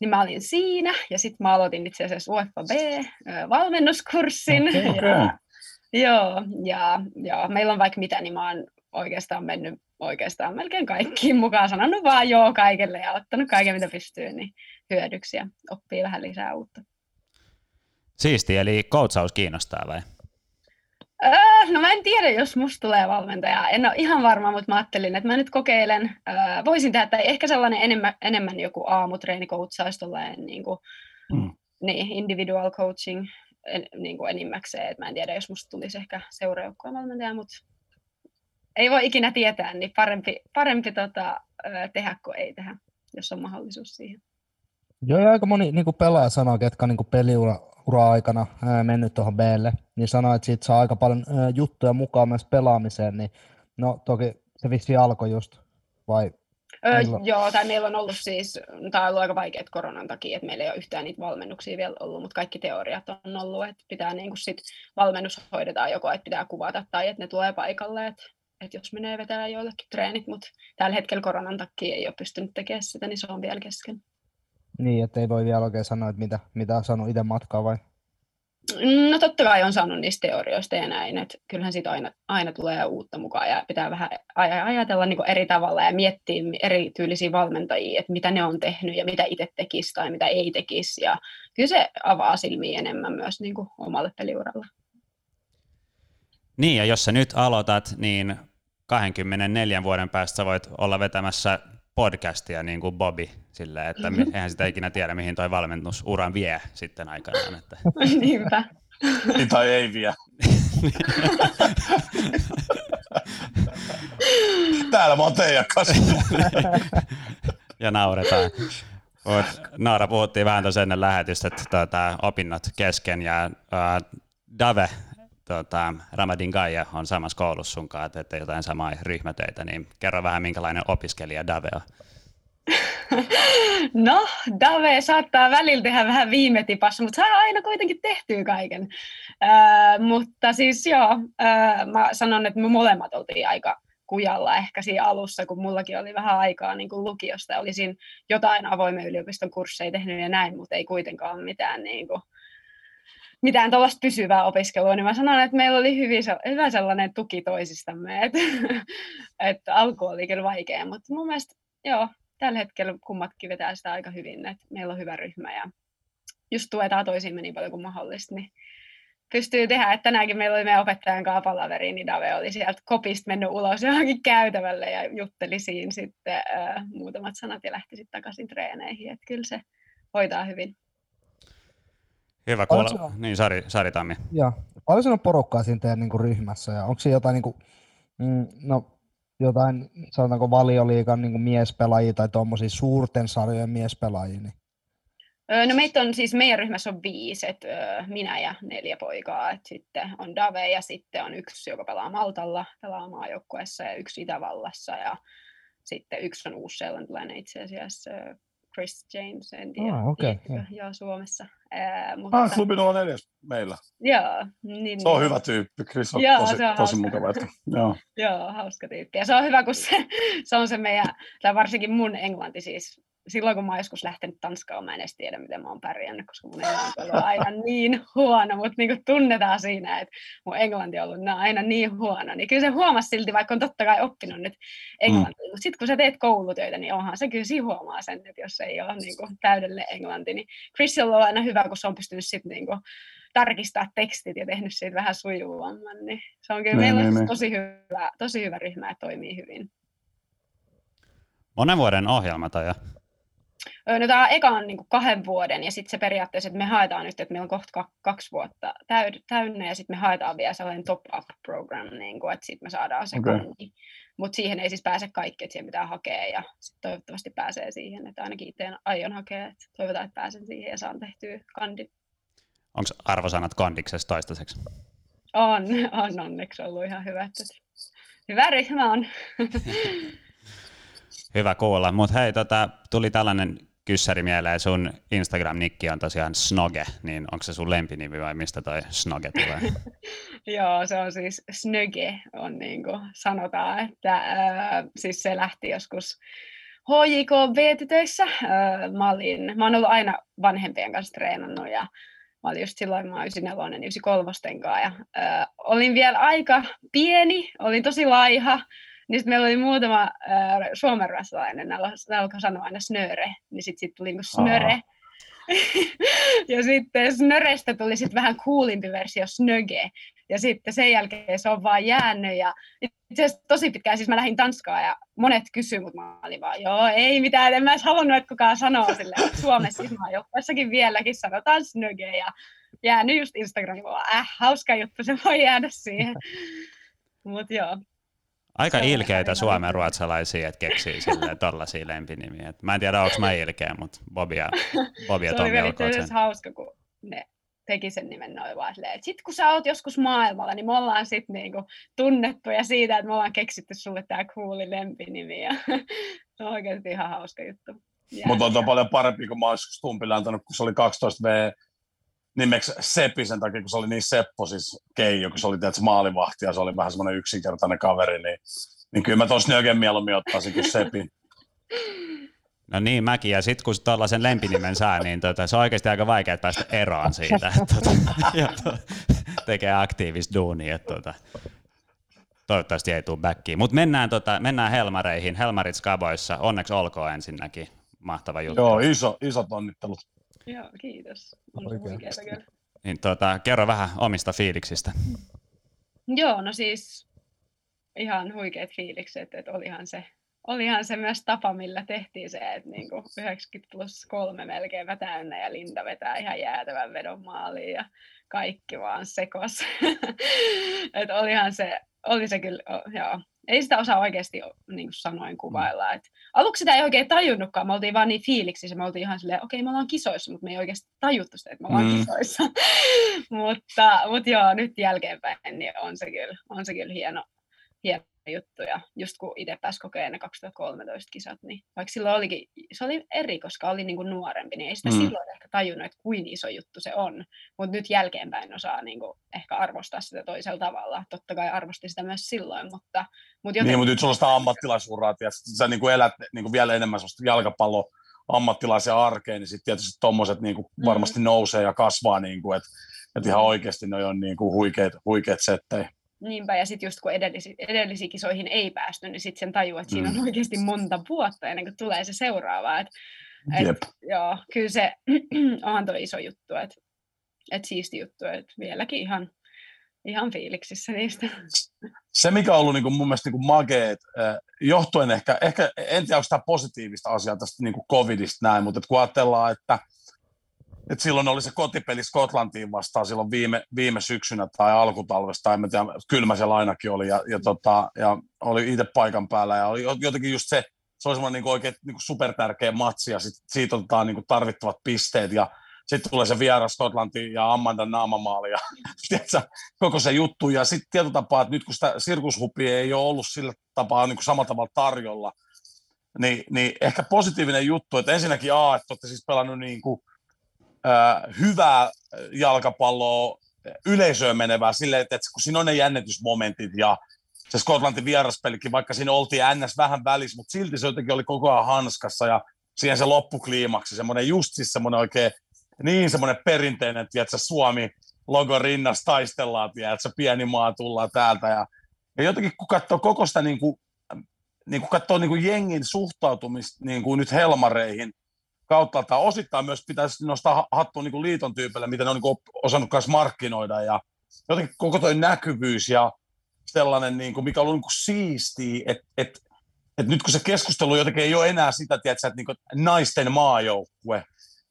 niin mä olin siinä, ja sitten mä aloitin itse asiassa UEFA B-valmennuskurssin. Okay, okay. Joo, ja, ja meillä on vaikka mitä, niin mä oon oikeastaan mennyt oikeastaan melkein kaikkiin mukaan, sanonut vaan joo kaikelle ja ottanut kaiken, mitä pystyy, niin hyödyksi ja oppii vähän lisää uutta. Siisti, eli coachaus kiinnostaa vai? Öö, no mä en tiedä, jos musta tulee valmentaja. En ole ihan varma, mutta mä ajattelin, että mä nyt kokeilen. Öö, voisin tehdä, että ehkä sellainen enemmän, enemmän joku aamutreeni coachaus, niin kuin, mm. niin, individual coaching en, niin kuin enimmäkseen. Et mä en tiedä, jos musta tulisi ehkä seuraajoukkueen valmentaja, mutta ei voi ikinä tietää, niin parempi, parempi tota, tehdä kuin ei tehdä, jos on mahdollisuus siihen. Joo, ja aika moni niin pelaaja sanoo, ketkä niin peliura ura aikana ää, mennyt tuohon Blle, niin sanoo, että siitä saa aika paljon juttuja mukaan myös pelaamiseen, niin no toki se vissi alkoi just, vai Öö, joo, tai meillä on ollut siis, tämä on ollut aika vaikeat koronan takia, että meillä ei ole yhtään niitä valmennuksia vielä ollut, mutta kaikki teoriat on ollut, että pitää niin kuin sit valmennus hoidetaan joko, että pitää kuvata tai että ne tulee paikalle, että, että jos menee vetää joillekin treenit, mutta tällä hetkellä koronan takia ei ole pystynyt tekemään sitä, niin se on vielä kesken. Niin, että ei voi vielä oikein sanoa, että mitä, mitä on saanut itse matkaa vai? No totta kai on saanut niistä teorioista ja näin, että kyllähän siitä aina, aina tulee uutta mukaan ja pitää vähän ajatella niin eri tavalla ja miettiä eri tyylisiä valmentajia, että mitä ne on tehnyt ja mitä itse tekisi tai mitä ei tekisi ja kyllä se avaa silmiä enemmän myös niin kuin omalle peliuralla. Niin ja jos sä nyt aloitat, niin 24 vuoden päästä voit olla vetämässä podcastia niin kuin Bobby, silleen, että eihän sitä ikinä tiedä, mihin toi valmennusuran vie sitten aikanaan. Että. Niinpä. Niin, tai ei vie. Täällä mä oon teidän kanssa. ja nauretaan. Mut Naara, puhuttiin vähän tuossa ennen lähetystä, että tuota, opinnot kesken ja uh, Dave tota, Ramadin Gaia on samassa koulussa sun kanssa, teette jotain samaa ryhmätöitä, niin kerro vähän minkälainen opiskelija Dave on. No, Dave saattaa välillä tehdä vähän viime tipassa, mutta saa aina kuitenkin tehtyä kaiken. Äh, mutta siis joo, äh, mä sanon, että me molemmat oltiin aika kujalla ehkä siinä alussa, kun mullakin oli vähän aikaa niin kuin lukiosta. Olisin jotain avoimen yliopiston kursseja tehnyt ja näin, mutta ei kuitenkaan mitään niin kuin, mitään tuollaista pysyvää opiskelua, niin mä sanon, että meillä oli hyvin, hyvä sellainen tuki toisistamme, että, että alku oli kyllä vaikea, mutta mun mielestä joo, tällä hetkellä kummatkin vetää sitä aika hyvin, että meillä on hyvä ryhmä ja just tuetaan toisiimme niin paljon kuin mahdollista, niin pystyy tehdä, että tänäänkin meillä oli meidän opettajan kanssa palaveri, niin Dave oli sieltä kopista mennyt ulos johonkin käytävälle ja jutteli siinä sitten äh, muutamat sanat ja lähti sitten takaisin treeneihin, että kyllä se hoitaa hyvin. Hyvä kuulla. Sinä... Niin, Sari, Sari Tammi. Joo. Paljon sinun porukkaa siinä teidän niin kuin, ryhmässä ja onko siinä jotain, niin kuin, mm, no, jotain sanotaanko valioliikan niin kuin miespelaajia tai tuommoisia suurten sarjojen miespelaajia? Niin? No meitä on siis, meidän ryhmässä on viisi, että minä ja neljä poikaa, että sitten on Dave ja sitten on yksi, joka pelaa Maltalla, pelaa maajoukkueessa ja yksi Itävallassa ja sitten yksi on uusi-seelantilainen itse asiassa, Chris James, en tiedä, Ah, okei, okay, joo, Suomessa. Ää, mutta... Ah, klubi 04 meillä. Joo. Niin, se on niin. hyvä tyyppi, Chris on joo, tosi, se on tosi mukava. Että, joo. joo, hauska tyyppi. Ja se on hyvä, kun se, se on se meidän, tai varsinkin mun englanti siis, silloin kun mä oon joskus lähtenyt Tanskaan, mä en edes tiedä, miten mä oon pärjännyt, koska mun englanti on ollut aina niin huono, mutta niin tunnetaan siinä, että mun englanti on ollut aina niin huono, niin kyllä se huomasi silti, vaikka on totta kai oppinut nyt englantia, mm. mutta sitten kun sä teet koulutöitä, niin onhan se kyllä siinä huomaa sen, että jos ei ole niin kuin täydellinen englanti, niin Chrisilla on aina hyvä, kun se on pystynyt sitten niin kuin tarkistaa tekstit ja tehnyt siitä vähän sujuvamman, niin se on kyllä niin, meillä niin, tosi, hyvä, tosi hyvä ryhmä ja toimii hyvin. Monen vuoden ohjelma toi No tämä eka on niin kahden vuoden ja sitten se periaatteessa, että me haetaan nyt, että meillä on kohta kaksi vuotta täynnä ja sitten me haetaan vielä sellainen top-up program, niin kuin, että sitten me saadaan se okay. Mutta siihen ei siis pääse kaikki, että siihen pitää hakea ja sit toivottavasti pääsee siihen, että ainakin itse aion hakea, että toivotaan, että pääsen siihen ja saan tehtyä kandit. Onko arvosanat kandiksessa toistaiseksi? On, on onneksi ollut ihan hyvä. Että hyvä ryhmä on. Hyvä kuulla, mutta hei, tota, tuli tällainen kyssäri mieleen, sun Instagram-nikki on tosiaan Snoge, niin onko se sun lempinimi vai mistä toi Snoge tulee? Joo, se on siis Snöge, on niin kuin sanotaan, että äh, siis se lähti joskus HJK B-tytöissä. Äh, mä, olin, mä oon ollut aina vanhempien kanssa treenannut ja mä olin just silloin, mä olin 94, 93 kanssa ja äh, olin vielä aika pieni, olin tosi laiha, niin sitten meillä oli muutama äh, suomenruotsalainen, ne alkoi sanoa aina snöre, niin sitten sit tuli niinku snöre. ja sitten snörestä tuli sitten vähän kuulimpi versio snöge. Ja sitten sen jälkeen se on vaan jäänyt. Ja itse asiassa tosi pitkään, siis mä lähdin Tanskaan ja monet kysyivät, mutta mä olin vaan, joo, ei mitään, en mä edes halunnut, että kukaan sanoo sille. Suomessa siis mä jossakin vieläkin sanotaan snöge ja jäänyt just Instagramiin, vaan äh, hauska juttu, se voi jäädä siihen. Mutta joo, Aika ilkeitä suomen ruotsalaisia, että keksii sille tollaisia lempinimiä. mä en tiedä, onko mä ilkeä, mutta Bobi ja, Bobi ja Tommi olkoon sen. Se hauska, kun ne teki sen nimen noin vaan silleen, että sit kun sä oot joskus maailmalla, niin me ollaan sit niinku tunnettuja siitä, että me ollaan keksitty sulle tää cooli lempinimi. Ja se on oikeasti ihan hauska juttu. Mutta on paljon parempi, kun mä oon joskus Tumpille antanut, kun se oli 12V nimeksi Seppi sen takia, kun se oli niin Seppo, siis Keijo, kun se oli tietysti maalivahti ja se oli vähän semmoinen yksinkertainen kaveri, niin, niin kyllä mä tuossa Nögen mieluummin ottaisin kuin Sepin. No niin, mäkin. Ja sitten kun tuollaisen lempinimen saa, niin tota, se on oikeasti aika vaikea päästä eroon siitä. Että, tota, ja to, tekee aktiivista duunia. Että, tota, toivottavasti ei tule backiin. Mutta mennään, tota, mennään Helmareihin. Helmarit Skaboissa. Onneksi olkoon ensinnäkin. Mahtava juttu. Joo, iso, isot onnittelut. Joo, kiitos. On kyllä. Niin, tuota, kerro vähän omista fiiliksistä. Joo, no siis ihan huikeat fiilikset, että olihan se, olihan se myös tapa, millä tehtiin se, että niin kuin 90 plus kolme melkein täynnä ja Linda vetää ihan jäätävän vedon maaliin ja kaikki vaan sekos. että olihan se, oli se kyllä, joo, ei sitä osaa oikeasti niin kuin sanoin kuvailla. Et aluksi sitä ei oikein tajunnutkaan, me oltiin vaan niin fiiliksissä, me oltiin ihan silleen, okei okay, me ollaan kisoissa, mutta me ei oikeasti tajuttu sitä, että me ollaan mm. kisoissa. mutta, mutta joo, nyt jälkeenpäin niin on se kyllä, on se kyllä hieno, hieno juttuja. Just kun itse pääsi kokeen ne 2013 kisat, niin vaikka silloin olikin, se oli eri, koska oli niin kuin nuorempi, niin ei sitä mm. silloin ehkä tajunnut, että kuin iso juttu se on. Mutta nyt jälkeenpäin osaa niin kuin ehkä arvostaa sitä toisella tavalla. Totta kai arvosti sitä myös silloin, mutta... mutta joten... Niin, mutta nyt sulla on sitä ammattilaisuuraa, ja sä niin kuin elät niin kuin vielä enemmän sellaista jalkapallo ammattilaisen arkeen, niin sitten tietysti tuommoiset niin kuin mm. varmasti nousee ja kasvaa, niin kuin, että, että ihan oikeasti ne on niin kuin huikeat, huikeat settejä. Niinpä, ja sitten just kun edellisi, edellisiin kisoihin ei päästy, niin sitten sen tajuu, että siinä on mm. oikeasti monta vuotta ennen kuin tulee se seuraava. Et, et, joo, kyllä se on tuo iso juttu, että et siisti juttu, että vieläkin ihan, ihan fiiliksissä niistä. Se, mikä on ollut niin kuin mun mielestä niin kuin mageet, johtuen ehkä, ehkä, en tiedä, onko tämä positiivista asiaa tästä niin kuin covidista näin, mutta kun ajatellaan, että – et silloin oli se kotipeli Skotlantiin vastaan silloin viime, viime syksynä tai alkutalvesta, en tiedä, kylmä siellä ainakin oli, ja, ja, tota, ja oli itse paikan päällä, ja oli jotenkin just se, se oli semmoinen niin oikein niin supertärkeä matsi ja sit siitä otetaan niin tarvittavat pisteet. Ja sitten tulee se vieras Skotlanti ja Amanda naamamaali ja tiedätkö, koko se juttu. Ja sitten tietyllä tapaa, että nyt kun sitä sirkushupia ei ole ollut sillä tapaa niin kuin samalla tavalla tarjolla, niin, niin ehkä positiivinen juttu, että ensinnäkin A, että olette siis pelannut niin kuin, hyvää jalkapalloa, yleisöön menevää että, että kun siinä on ne jännitysmomentit ja se Skotlantin vieraspelikin, vaikka siinä oltiin NS. vähän välissä, mutta silti se jotenkin oli koko ajan hanskassa ja siihen se loppukliimaksi, semmoinen just siis semmoinen oikein niin semmoinen perinteinen, että Suomi logo rinnassa taistellaan, tiedätkö, pieni maa tullaan täältä ja, ja jotenkin kun katsoo koko sitä niin kuin, niin kuin katsoo niin kuin jengin suhtautumista niin kuin nyt Helmareihin kautta, tai osittain myös pitäisi nostaa hattua niin kuin liiton tyypille, miten ne on niin osannut myös markkinoida ja jotenkin koko toi näkyvyys ja sellainen, niin kuin, mikä on ollut niin kuin siistiä, että, että, että nyt kun se keskustelu jotenkin ei ole enää sitä, tiedätkö, että niin kuin naisten maajoukkue,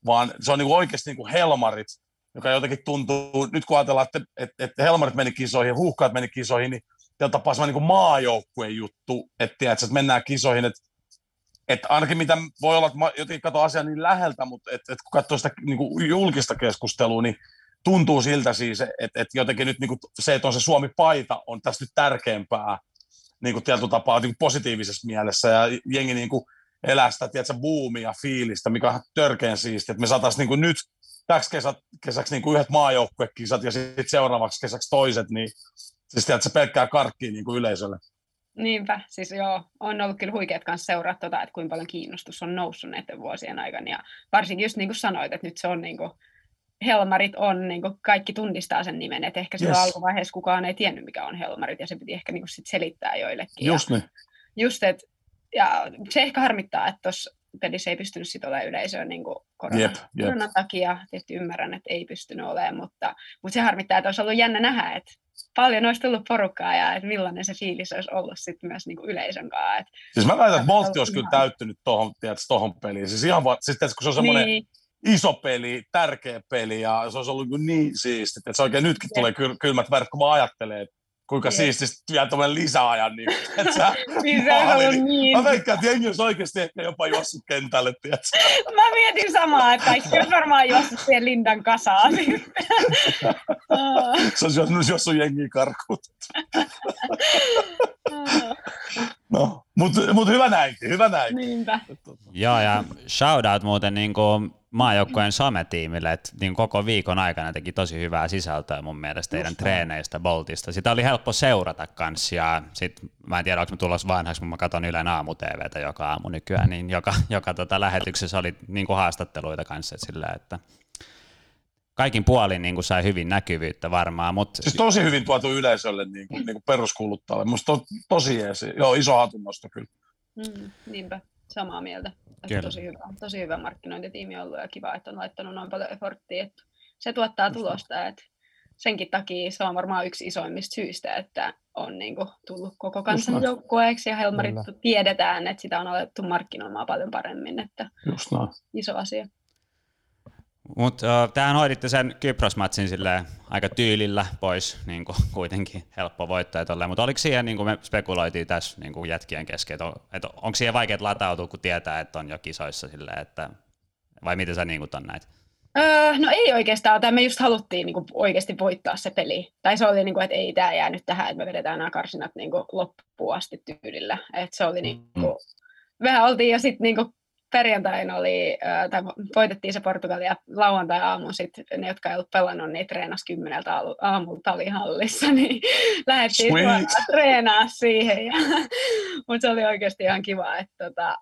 vaan se on niin kuin oikeasti niin kuin Helmarit, joka jotenkin tuntuu, nyt kun ajatellaan, että, että, että Helmarit meni kisoihin, huuhkaat meni kisoihin, niin tällä tapaa semmoinen niin maajoukkueen juttu, että, tiedätkö, että mennään kisoihin, että, että ainakin mitä voi olla, että mä jotenkin katson asiaa niin läheltä, mutta että, että kun katsoo sitä niin kuin julkista keskustelua, niin tuntuu siltä siis, että, että jotenkin nyt niin kuin se, että on se Suomi-paita, on tässä nyt tärkeämpää niin kuin tietyllä tapaa niin kuin positiivisessa mielessä, ja jengi niin kuin elää sitä, tiedätkö, boomia, fiilistä, mikä on törkeän siisti, että me saataisiin niin nyt täksi kesä, kesäksi niin kuin yhdet maajoukkuekisat ja sitten seuraavaksi kesäksi toiset, niin siis tiedätkö, pelkkää karkkia niin kuin yleisölle. Niinpä, siis joo, on ollut kyllä huikeat kanssa seuraa tuota, että kuinka paljon kiinnostus on noussut näiden vuosien aikana, ja varsinkin just niin kuin sanoit, että nyt se on niin kuin, Helmarit on, niin kuin kaikki tunnistaa sen nimen, että ehkä silloin yes. alkuvaiheessa kukaan ei tiennyt, mikä on Helmarit, ja se piti ehkä niin kuin sit selittää joillekin. Just ja, niin. Just, että ja se ehkä harmittaa, että tuossa pelissä ei pystynyt sitten olemaan yleisöä niin koronan, jep, jep. koronan takia. Tietysti ymmärrän, että ei pystynyt olemaan, mutta, mutta se harmittaa, että olisi ollut jännä nähdä, että paljon olisi tullut porukkaa ja että millainen se fiilis olisi ollut sitten myös niin kuin yleisön kanssa. Että, siis mä väitän, että Boltti olisi kyllä täyttynyt tuohon, tohon peliin. Siis ihan va- siis, kun se on semmoinen niin. iso peli, tärkeä peli ja se olisi ollut niin siisti, että se oikein nytkin Jep. tulee kyl- kylmät värit, kun mä ajattelen, että kuinka Jep. siististi vielä tuommoinen lisäajan. Niin, että sä, niin se on niin, niin. Mä veikkaan, että jengi olisi oikeasti ehkä jopa juossut kentälle, tiedätkö? Mä mietin samaa, että kaikki olisi varmaan juossut siihen Lindan kasaan. se olisi juossut, juossut jengiä karkuun. no, mutta mut hyvä näinkin, hyvä näinkin. Niinpä. Joo, ja shoutout muuten niin kuin maajoukkueen sometiimille, että niin koko viikon aikana teki tosi hyvää sisältöä mun mielestä teidän Just treeneistä, Boltista. Sitä oli helppo seurata kanssa ja sit, mä en tiedä, onko mä tulossa vanhaksi, mutta mä katson Ylen aamu TVtä joka aamu nykyään, niin joka, joka tota lähetyksessä oli niin kuin haastatteluita kanssa, että sillä, että kaikin puolin niin kuin sai hyvin näkyvyyttä varmaan. Mutta... Siis tosi hyvin tuotu yleisölle niin kuin, niin kuin peruskuluttajalle. Musta to, tosi jeesi. Joo, iso hatunnosto kyllä. Mm, niinpä, samaa mieltä. Kyllä. Tosi hyvä, tosi hyvä markkinointitiimi ollut ja kiva, että on laittanut noin paljon efforttia, että se tuottaa tulosta, että senkin takia se on varmaan yksi isoimmista syistä, että on niin kuin, tullut koko kansan joukkueeksi ja Helmarit Kyllä. tiedetään, että sitä on alettu markkinoimaan paljon paremmin, että Just iso asia. Mutta tähän hoiditte sen Kypros-matsin aika tyylillä pois, niin kuin kuitenkin helppo voittaa tolleen. Mutta oliko siihen, niin kuin me spekuloitiin tässä niin kuin jätkien kesken, että, on, että onko siihen vaikea latautua, kun tietää, että on jo kisoissa silleen, että vai miten sä niin on näitä? Öö, no ei oikeastaan, tai me just haluttiin niin kuin, oikeasti voittaa se peli. Tai se oli, niin kuin, että ei tämä jäänyt tähän, että me vedetään nämä karsinat niin kuin, loppuun asti tyylillä. Et se oli, niin kuin, mm. vähän oltiin jo sitten niin kuin, perjantaina oli, tai voitettiin se Portugalia lauantai-aamu, sitten ne, jotka ei ollut pelannut, niin treenasi kymmeneltä aamulla talihallissa, niin lähdettiin treenaa siihen. Ja, mutta se oli oikeasti ihan kiva, että tota,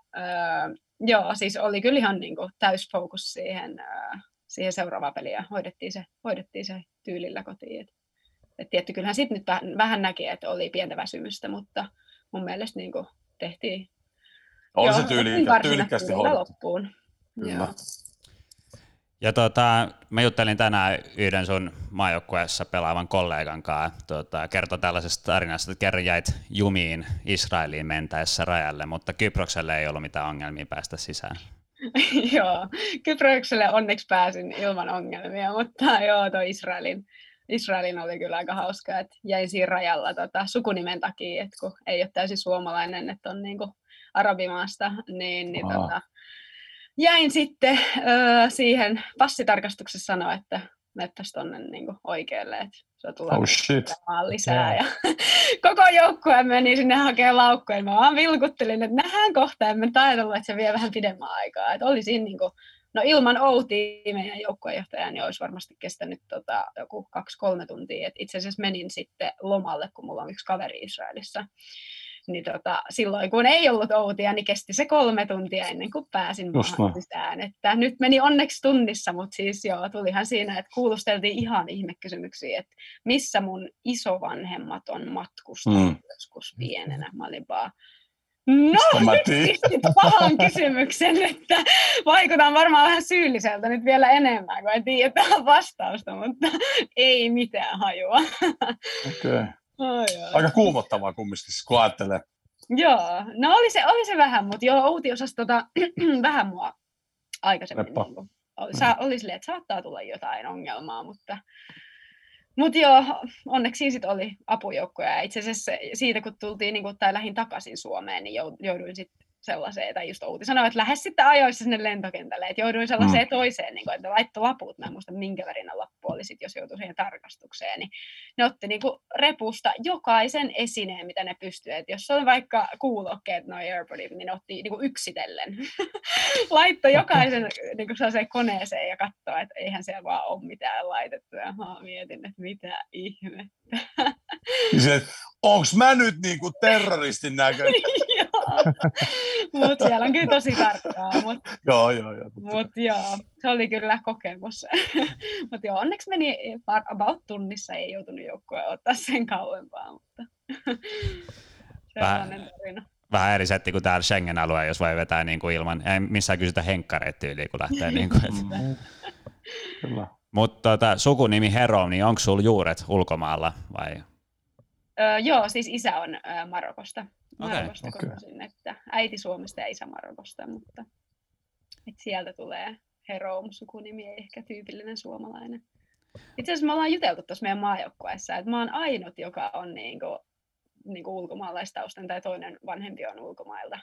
joo, siis oli kyllä ihan niin kuin, täysfokus siihen, äh, siihen seuraavaan peliin ja hoidettiin se, hoidettiin se tyylillä kotiin. Et, et tietty, kyllähän sitten nyt vähän, vähän näki, että oli pientä väsymystä, mutta mun mielestä niin kuin, tehtiin on Joo, se tyyli, tyylikkästi hoidettu. loppuun. Kyllä. Joo. Ja tota, mä juttelin tänään yhden sun maajoukkueessa pelaavan kollegan kanssa. Tota, kertoi tällaisesta tarinasta, että kerran jäit jumiin Israeliin mentäessä rajalle, mutta Kyprokselle ei ollut mitään ongelmia päästä sisään. joo, Kyprokselle onneksi pääsin ilman ongelmia, mutta joo, tuo Israelin, Israelin oli kyllä aika hauska, että jäin siinä rajalla tota, sukunimen takia, että kun ei ole täysin suomalainen, että on niinku Arabimaasta, niin, niin Aa. tota, jäin sitten ö, siihen passitarkastuksessa sanoa, että mettäs tonne niin oikealle, että se tulee Oh shit. lisää. Ja koko joukkue meni sinne hakemaan laukkoja. Mä vaan vilkuttelin, että nähdään kohta, emme taidolla, että se vie vähän pidemmän aikaa. Että oli siinä niin kuin, no ilman Outia meidän joukkueenjohtaja, niin olisi varmasti kestänyt tota, joku kaksi-kolme tuntia. Et itse asiassa menin sitten lomalle, kun mulla on yksi kaveri Israelissa. Niin tota, silloin kun ei ollut Outia, niin kesti se kolme tuntia ennen kuin pääsin näin. sisään. Että nyt meni onneksi tunnissa, mutta siis joo, tulihan siinä, että kuulusteltiin ihan ihmekysymyksiä, että missä mun isovanhemmat on matkustanut Mm. joskus pienenä. Mä olin vaan, no nyt pahan kysymyksen, että vaikutan varmaan vähän syylliseltä nyt vielä enemmän, kun en tiedä tähän vastausta, mutta ei mitään hajua. Okay. Ai, ai. Aika kuumottavaa kumminkin, siis kun ajattelee. Joo, no oli se, oli se vähän, mutta joo, Outi osasi tota, vähän mua aikaisemmin. Leppa. Niin kuin, sa, oli silleen, että saattaa tulla jotain ongelmaa, mutta, mutta joo, onneksi siinä sit oli apujoukkoja. Ja itse asiassa siitä, kun tultiin niin kuin, tai lähdin takaisin Suomeen, niin jou- jouduin sitten sellaiseen, tai just Outi sanoi, että lähde sitten ajoissa sinne lentokentälle, että jouduin sellaiseen mm. toiseen, niin kuin, että laittoi laput, mä en muista minkä värinen lappu oli sit, jos joutui siihen tarkastukseen, niin ne otti niin kuin repusta jokaisen esineen, mitä ne pystyy, että jos on vaikka kuulokkeet, noin AirPodit, niin ne otti niin kuin yksitellen, laittoi jokaisen niin kuin sellaiseen koneeseen ja katsoi, että eihän siellä vaan ole mitään laitettu, ja mä mietin, että mitä ihme. Niin se, onks mä nyt niinku terroristin näköinen? mutta siellä on kyllä tosi tarkkaa, mutta joo, joo, joo. mut joo, se oli kyllä kokemus. mutta joo, onneksi meni about tunnissa, ei joutunut joukkueen ottaa sen kauempaa, mutta sellainen tarina. Vähän eri setti kuin täällä Schengen-alue, jos voi vetää niin kuin ilman, ei missään kysytä henkkareita tyyliin, kun lähtee. niin kuin, et. Mm. Kyllä. Mutta tota, sukunimi Hero, niin onko sulla juuret ulkomaalla vai? Öö, joo, siis isä on öö, Marokosta. Marokosta okei. kotoisin, että äiti Suomesta ja isä Marokosta, mutta et sieltä tulee Heroum sukunimi, ei ehkä tyypillinen suomalainen. Itse asiassa me ollaan juteltu tuossa meidän maajoukkueessa, että mä oon ainut, joka on niinku, niinku ulkomaalaistaustan tai toinen vanhempi on ulkomailta.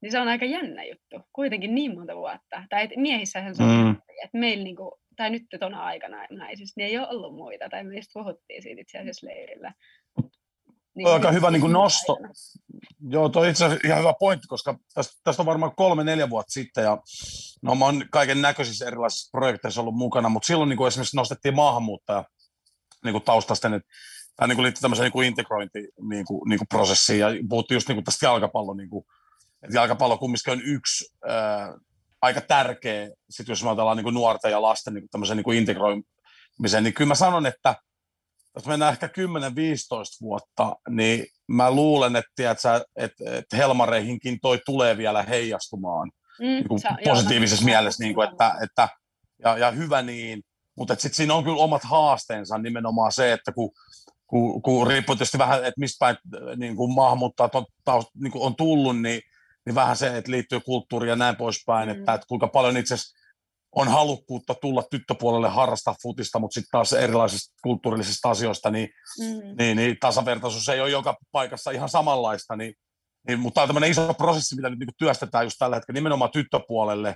Niin se on aika jännä juttu, kuitenkin niin monta vuotta. Tai et miehissähän se on, Mm. mm. että meillä niinku, tai nyt tuona aikana naisissa, niin ei ole ollut muita, tai me just puhuttiin siitä itse asiassa leirillä. Niin Toi aika nyt hyvä niinku siinä nosto. aikana. Joo, toi itse asiassa ihan hyvä pointti, koska tästä, tästä on varmaan kolme, neljä vuotta sitten, ja no mä oon kaiken näköisissä erilaisissa projekteissa ollut mukana, mutta silloin niin kuin esimerkiksi nostettiin maahanmuuttaja niin kuin taustasten, että tämä niin kuin liittyy tämmöiseen niin kuin integrointi niin kuin, niin kuin prosessiin, ja puhuttiin just niin kuin tästä jalkapallon, niin kuin, että jalkapallo kumminkin on yksi ää, aika tärkeä, sit jos me ajatellaan niin kuin nuorten ja lasten niin kuin tämmöisen niin kuin integroimiseen, niin kyllä mä sanon, että jos mennään ehkä 10-15 vuotta, niin mä luulen, että, tiedätkö, että, että Helmareihinkin toi tulee vielä heijastumaan Mm, niin kuin joo, positiivisessa mä- mielessä, niin kuin, että, että, ja, ja hyvä niin, mutta sitten siinä on kyllä omat haasteensa nimenomaan se, että kun, kun, kun riippuu tietysti vähän, että mistä päin niin kuin maahanmuuttajat on, taust, niin kuin on tullut, niin, niin vähän se, että liittyy kulttuuriin ja näin poispäin, Mm. että, että kuinka paljon itse asiassa on halukkuutta tulla tyttöpuolelle harrastaa futista, mutta sitten taas erilaisista kulttuurillisista asioista, niin, Mm. niin, niin tasavertaisuus ei ole joka paikassa ihan samanlaista, niin, niin, mutta tämä on tämmöinen iso prosessi, mitä nyt niin työstetään just tällä hetkellä nimenomaan tyttöpuolelle,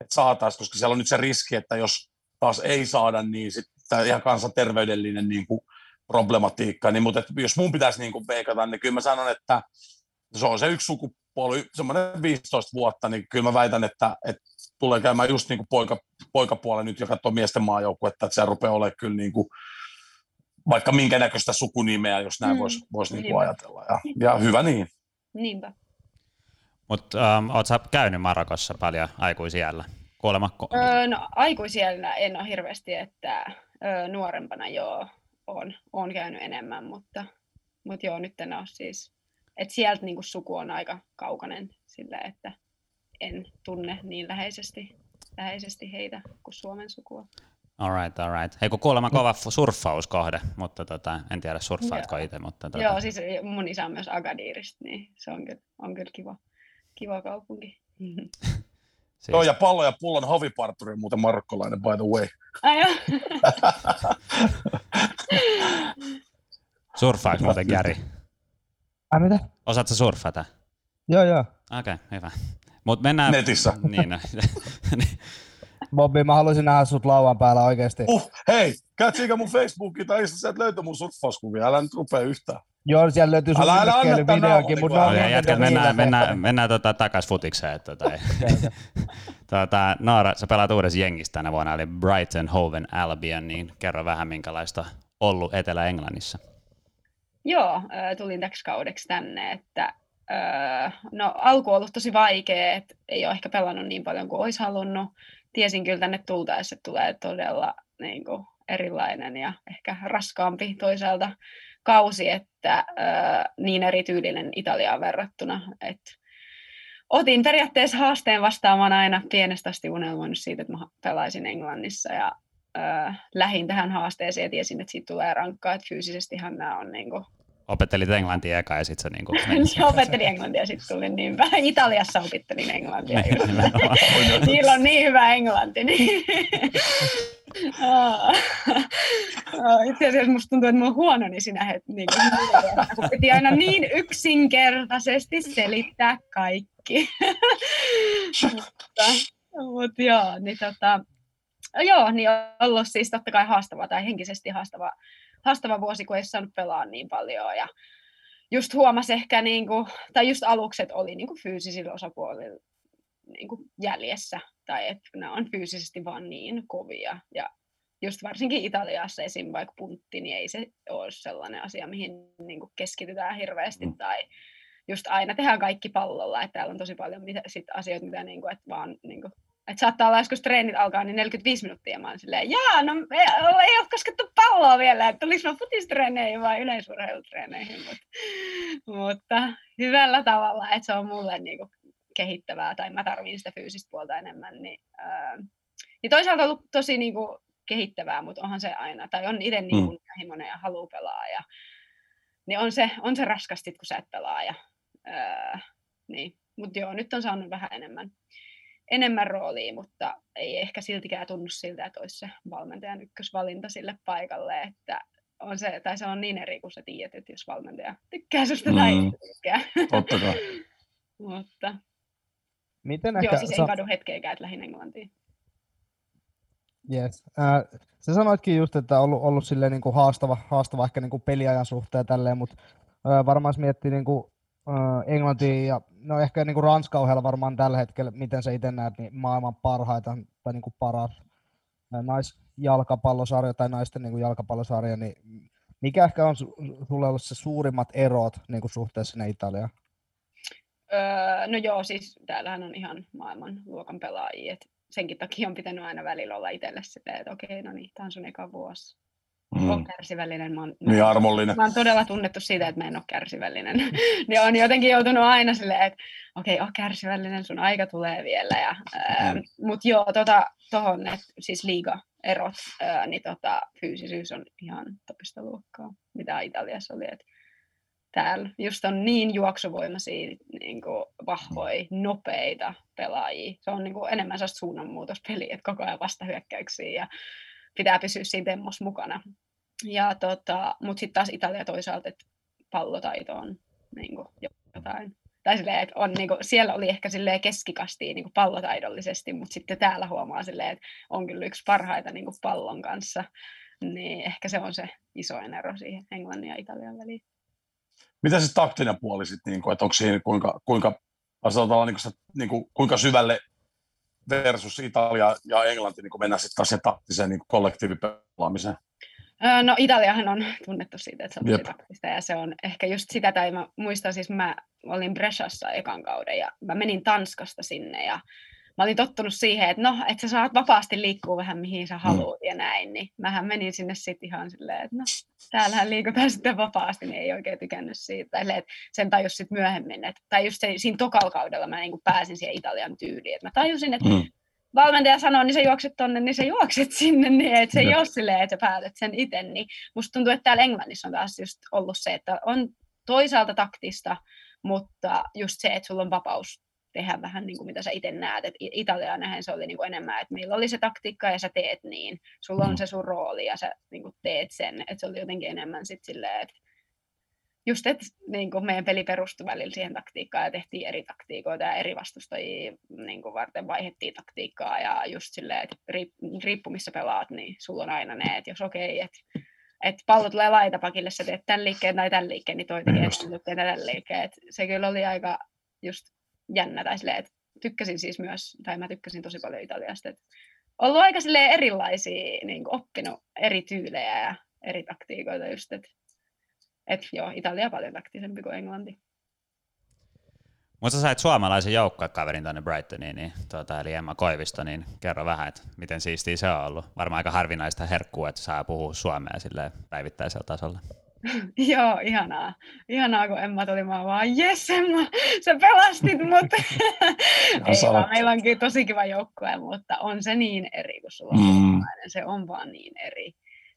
että saataisiin, koska siellä on nyt se riski, että jos taas ei saada, niin sitten ihan kansanterveydellinen niin kuin problematiikka, niin, mutta että jos mun pitäisi niin kuin veikata, niin kyllä mä sanon, että se on se yksi sukupuoli, semmoinen 15 vuotta, niin kyllä mä väitän, että, että tulee käymään just niin kuin poika, poikapuolella nyt, joka katsoo miesten maajoukkuetta, että se rupeaa olemaan kyllä niin kuin, vaikka minkä näköistä sukunimeä, jos näin Mm, voisi vois niin ajatella. Ja, ja hyvä niin. Niinpä. Mutta ähm, oot sä käynyt Marokossa paljon aikuisiällä? Kuulemma, ko- Öö, no aikuisiellä en ole hirveästi, että öö, nuorempana joo, on, on käynyt enemmän, mutta, mutta joo, nyt en ole siis, että sieltä niinku suku on aika kaukainen sillä, että en tunne niin läheisesti, läheisesti heitä kuin Suomen sukua. alright, alright. Hei kun kuulemma kova surffauskohde, mutta tota, en tiedä surffaatko itse, mutta tota, Joo, siis mun isä on myös Agadirista, niin se on kyllä, on kyllä kiva, kiva kaupunki. siis, Joo, ja pallo ja pullon hoviparturi on muuten marokkolainen, by the way. Ai joo. surffaaks muuten Gary? Ai mitä? Osaatko surffata? Joo, joo. Okei, okay, hyvä. Mut mennään... Netissä. Niin. Bobby, mä haluaisin nähdä sut lauan päällä oikeesti. Uh, hei, kätsiikö mun Facebookin tai Insta, sieltä löytyy mun surffauskuvia, älä nyt rupea yhtään. Joo, siellä löytyy sun videokin, mutta jätkät, niitä mennään, mennään, mennään tota, takas futikseen. Että, tota, tota, Noora, sä pelaat uudessa jengissä tänä vuonna, eli Brighton Hove Albion, niin kerro vähän minkälaista ollut Etelä-Englannissa. Joo, tulin täksi kaudeksi tänne, että ö, no, alku on ollut tosi vaikea, että ei ole ehkä pelannut niin paljon kuin olisi halunnut. Tiesin kyllä tänne tultaessa, että tulee todella niin kuin, erilainen ja ehkä raskaampi toisaalta kausi, että ö, niin erityylinen Italiaan verrattuna. Että otin periaatteessa haasteen vastaamaan aina pienestä asti unelmoinut siitä, että mä pelaisin Englannissa ja ö, lähin tähän haasteeseen ja tiesin, että siitä tulee rankkaa, että fyysisestihan nämä on niin kuin, Opettelit englantia eka ja sitten niinku niin opettelin englantia ja sitten tulin niin päin. Italiassa opettelin englantia. Nimenomaan. Niillä on niin hyvä englanti. Niin. Itse asiassa musta tuntuu, että mä oon huono niin sinä het, niin kun piti aina niin yksinkertaisesti selittää kaikki. mutta, mutta joo, niin tota, joo, niin on ollut siis totta kai haastava tai henkisesti haastava, haastava vuosi, kun ei saanut pelaa niin paljon ja just huomasi ehkä, niin kuin, tai just alukset oli niin kuin fyysisillä osapuolilla niin kuin jäljessä, tai että nämä on fyysisesti vaan niin kovia. Ja just varsinkin Italiassa esim. vaikka puntti, niin ei se ole sellainen asia, mihin niin kuin keskitytään hirveästi, Mm. tai just aina tehdään kaikki pallolla, että täällä on tosi paljon mitä, sit asioita, mitä niin kuin, että vaan niin kuin, että saattaa olla joskus treenit alkaa, niin 45 minuuttia mä oon silleen, jaa, no ei, ei ole koskettu palloa vielä, että tulis mä futistreeneihin vai yleisurheilutreeneihin, mutta, mutta hyvällä tavalla, että se on mulle niinku kehittävää tai mä tarvin sitä fyysistä puolta enemmän, niin, ää, niin toisaalta on ollut tosi niinku kehittävää, mutta onhan se aina, tai on itse niin kunnianhimoinen ja haluaa pelaa, ja, niin on se, on se raskasti, kun sä et pelaa, ja, ää, niin. mutta joo, nyt on saanut vähän enemmän, enemmän roolia, mutta ei ehkä siltikään tunnu siltä, että olisi se valmentajan ykkösvalinta sille paikalle, että on se, tai se on niin eri, kun sä tiedät, että jos valmentaja tykkää susta mm. tai ei tykkää. Totta kai. mutta Miten joo, ehkä... siis sa- en kadu hetkeäkään, että lähin Englantiin. Yes. Äh, sä sanoitkin just, että on ollut, ollut silleen niin kuin haastava, haastava ehkä niin kuin peliajan suhteen tälleen, mutta äh, varmaan jos miettii niin kuin, Englantia ja no ehkä niin kuin Ranska ohella varmaan tällä hetkellä, miten sä itse näet, niin maailman parhaita tai niin kuin paras naisjalkapallosarja tai naisten niin kuin jalkapallosarja, niin mikä ehkä on su- sulle ollut se suurimmat erot niin kuin suhteessa sinne Italiaan? Öö, no joo, siis täällähän on ihan maailman luokan pelaajia, et senkin takia on pitänyt aina välillä olla itselle silleen, että okei, no niin, tämä on sun eka vuosi. Mm. On Mm. kärsivällinen. Mä oon, mä, Niin armollinen. mä oon todella tunnettu siitä, että mä en ole kärsivällinen. niin on jotenkin joutunut aina silleen, että okei, okay, kärsivällinen, sun aika tulee vielä. Ja, ää, Mm. Mutta joo, tota, tohon, että siis liiga-erot, ää, niin tota, fyysisyys on ihan toista luokkaa, mitä Italiassa oli. Et täällä just on niin juoksuvoimaisia, niin kuin vahvoja, nopeita pelaajia. Se on niin kuin enemmän sellaista suunnanmuutospeliä, että koko ajan vastahyökkäyksiä ja pitää pysyä siinä temmossa mukana. Ja tota, mutta sitten taas Italia toisaalta, että pallotaito on niin kuin jotain. Tai silleen, että on, niin kuin, siellä oli ehkä silleen keskikastia niin kuin pallotaidollisesti, mutta sitten täällä huomaa silleen, että on kyllä yksi parhaita niin kuin pallon kanssa. Niin ehkä se on se isoin ero siihen Englannin ja Italian väliin. Mitä se taktinen puoli sitten, niin kuin, että onko siinä kuinka, kuinka, sanotaan, niin kuin, sitä, niin kuin, kuinka syvälle versus Italia ja Englanti niin mennään sitten taas siihen taktiseen niin kollektiivipelaamiseen? No Italiahan on tunnettu siitä, että se on tosi taktista ja se on ehkä just sitä, tai mä muistan siis mä olin Bresciassa ekan kauden ja mä menin Tanskasta sinne ja mä olin tottunut siihen, että no, että sä saat vapaasti liikkua vähän mihin sä haluat ja näin, niin mähän menin sinne sitten ihan silleen, että no, täällähän liikutaan sitten vapaasti, niin ei oikein tykännyt siitä. Silleen, että sen tajus sitten myöhemmin, että, tai just se, siinä tokalla kaudella mä niin pääsin siihen Italian tyyliin, että mä tajusin, että Mm. Valmentaja sanoo, niin sä juokset tonne, niin sä juokset sinne, niin että se ei ole silleen, että sä päätät sen itse. Niin musta tuntuu, että täällä Englannissa on taas just ollut se, että on toisaalta taktista, mutta just se, että sulla on vapaus tehdä vähän niin kuin mitä sä itse näet. Et I- Italia nähen se oli niin kuin enemmän, että meillä oli se taktiikka ja sä teet niin. Sulla on Mm. se sun rooli ja sä niin kuin teet sen. Että se oli jotenkin enemmän sit silleen, että just, että niin kuin meidän peli perustui välillä siihen taktiikkaan ja tehtiin eri taktiikoita ja eri vastustajia niin kuin varten vaihettiin taktiikkaa ja just silleen, että riippu missä pelaat, niin sulla on aina ne, että jos okei, okay, että että pallo tulee laitapakille, sä teet tämän liikkeen tai tämän liikkeen, niin toi tekee tämän, tämän liikkeen. Et se kyllä oli aika just jännä, tai silleen, että tykkäsin siis myös, tai mä tykkäsin tosi paljon Italiasta, että ollut aika erilaisia, niin kuin oppinut eri tyylejä ja eri taktiikoita just, että et joo, Italia paljon taktisempi kuin Englanti. Mutta sä sait suomalaisen joukkuekaverin tänne Brightoniin, niin, tuota, eli Emma Koivisto, niin kerro vähän, että miten siistiä se on ollut. Varmaan aika harvinaista herkkua, että saa puhua suomea sille päivittäisellä tasolla. Joo, ihanaa. Ihanaa, kun Emma tuli, mä vaan, jes Emma, sä pelastit mut. Ei vaan, meillä onkin tosi kiva joukkue, mutta on se niin eri, kun sulla on mm. Se on vaan niin eri.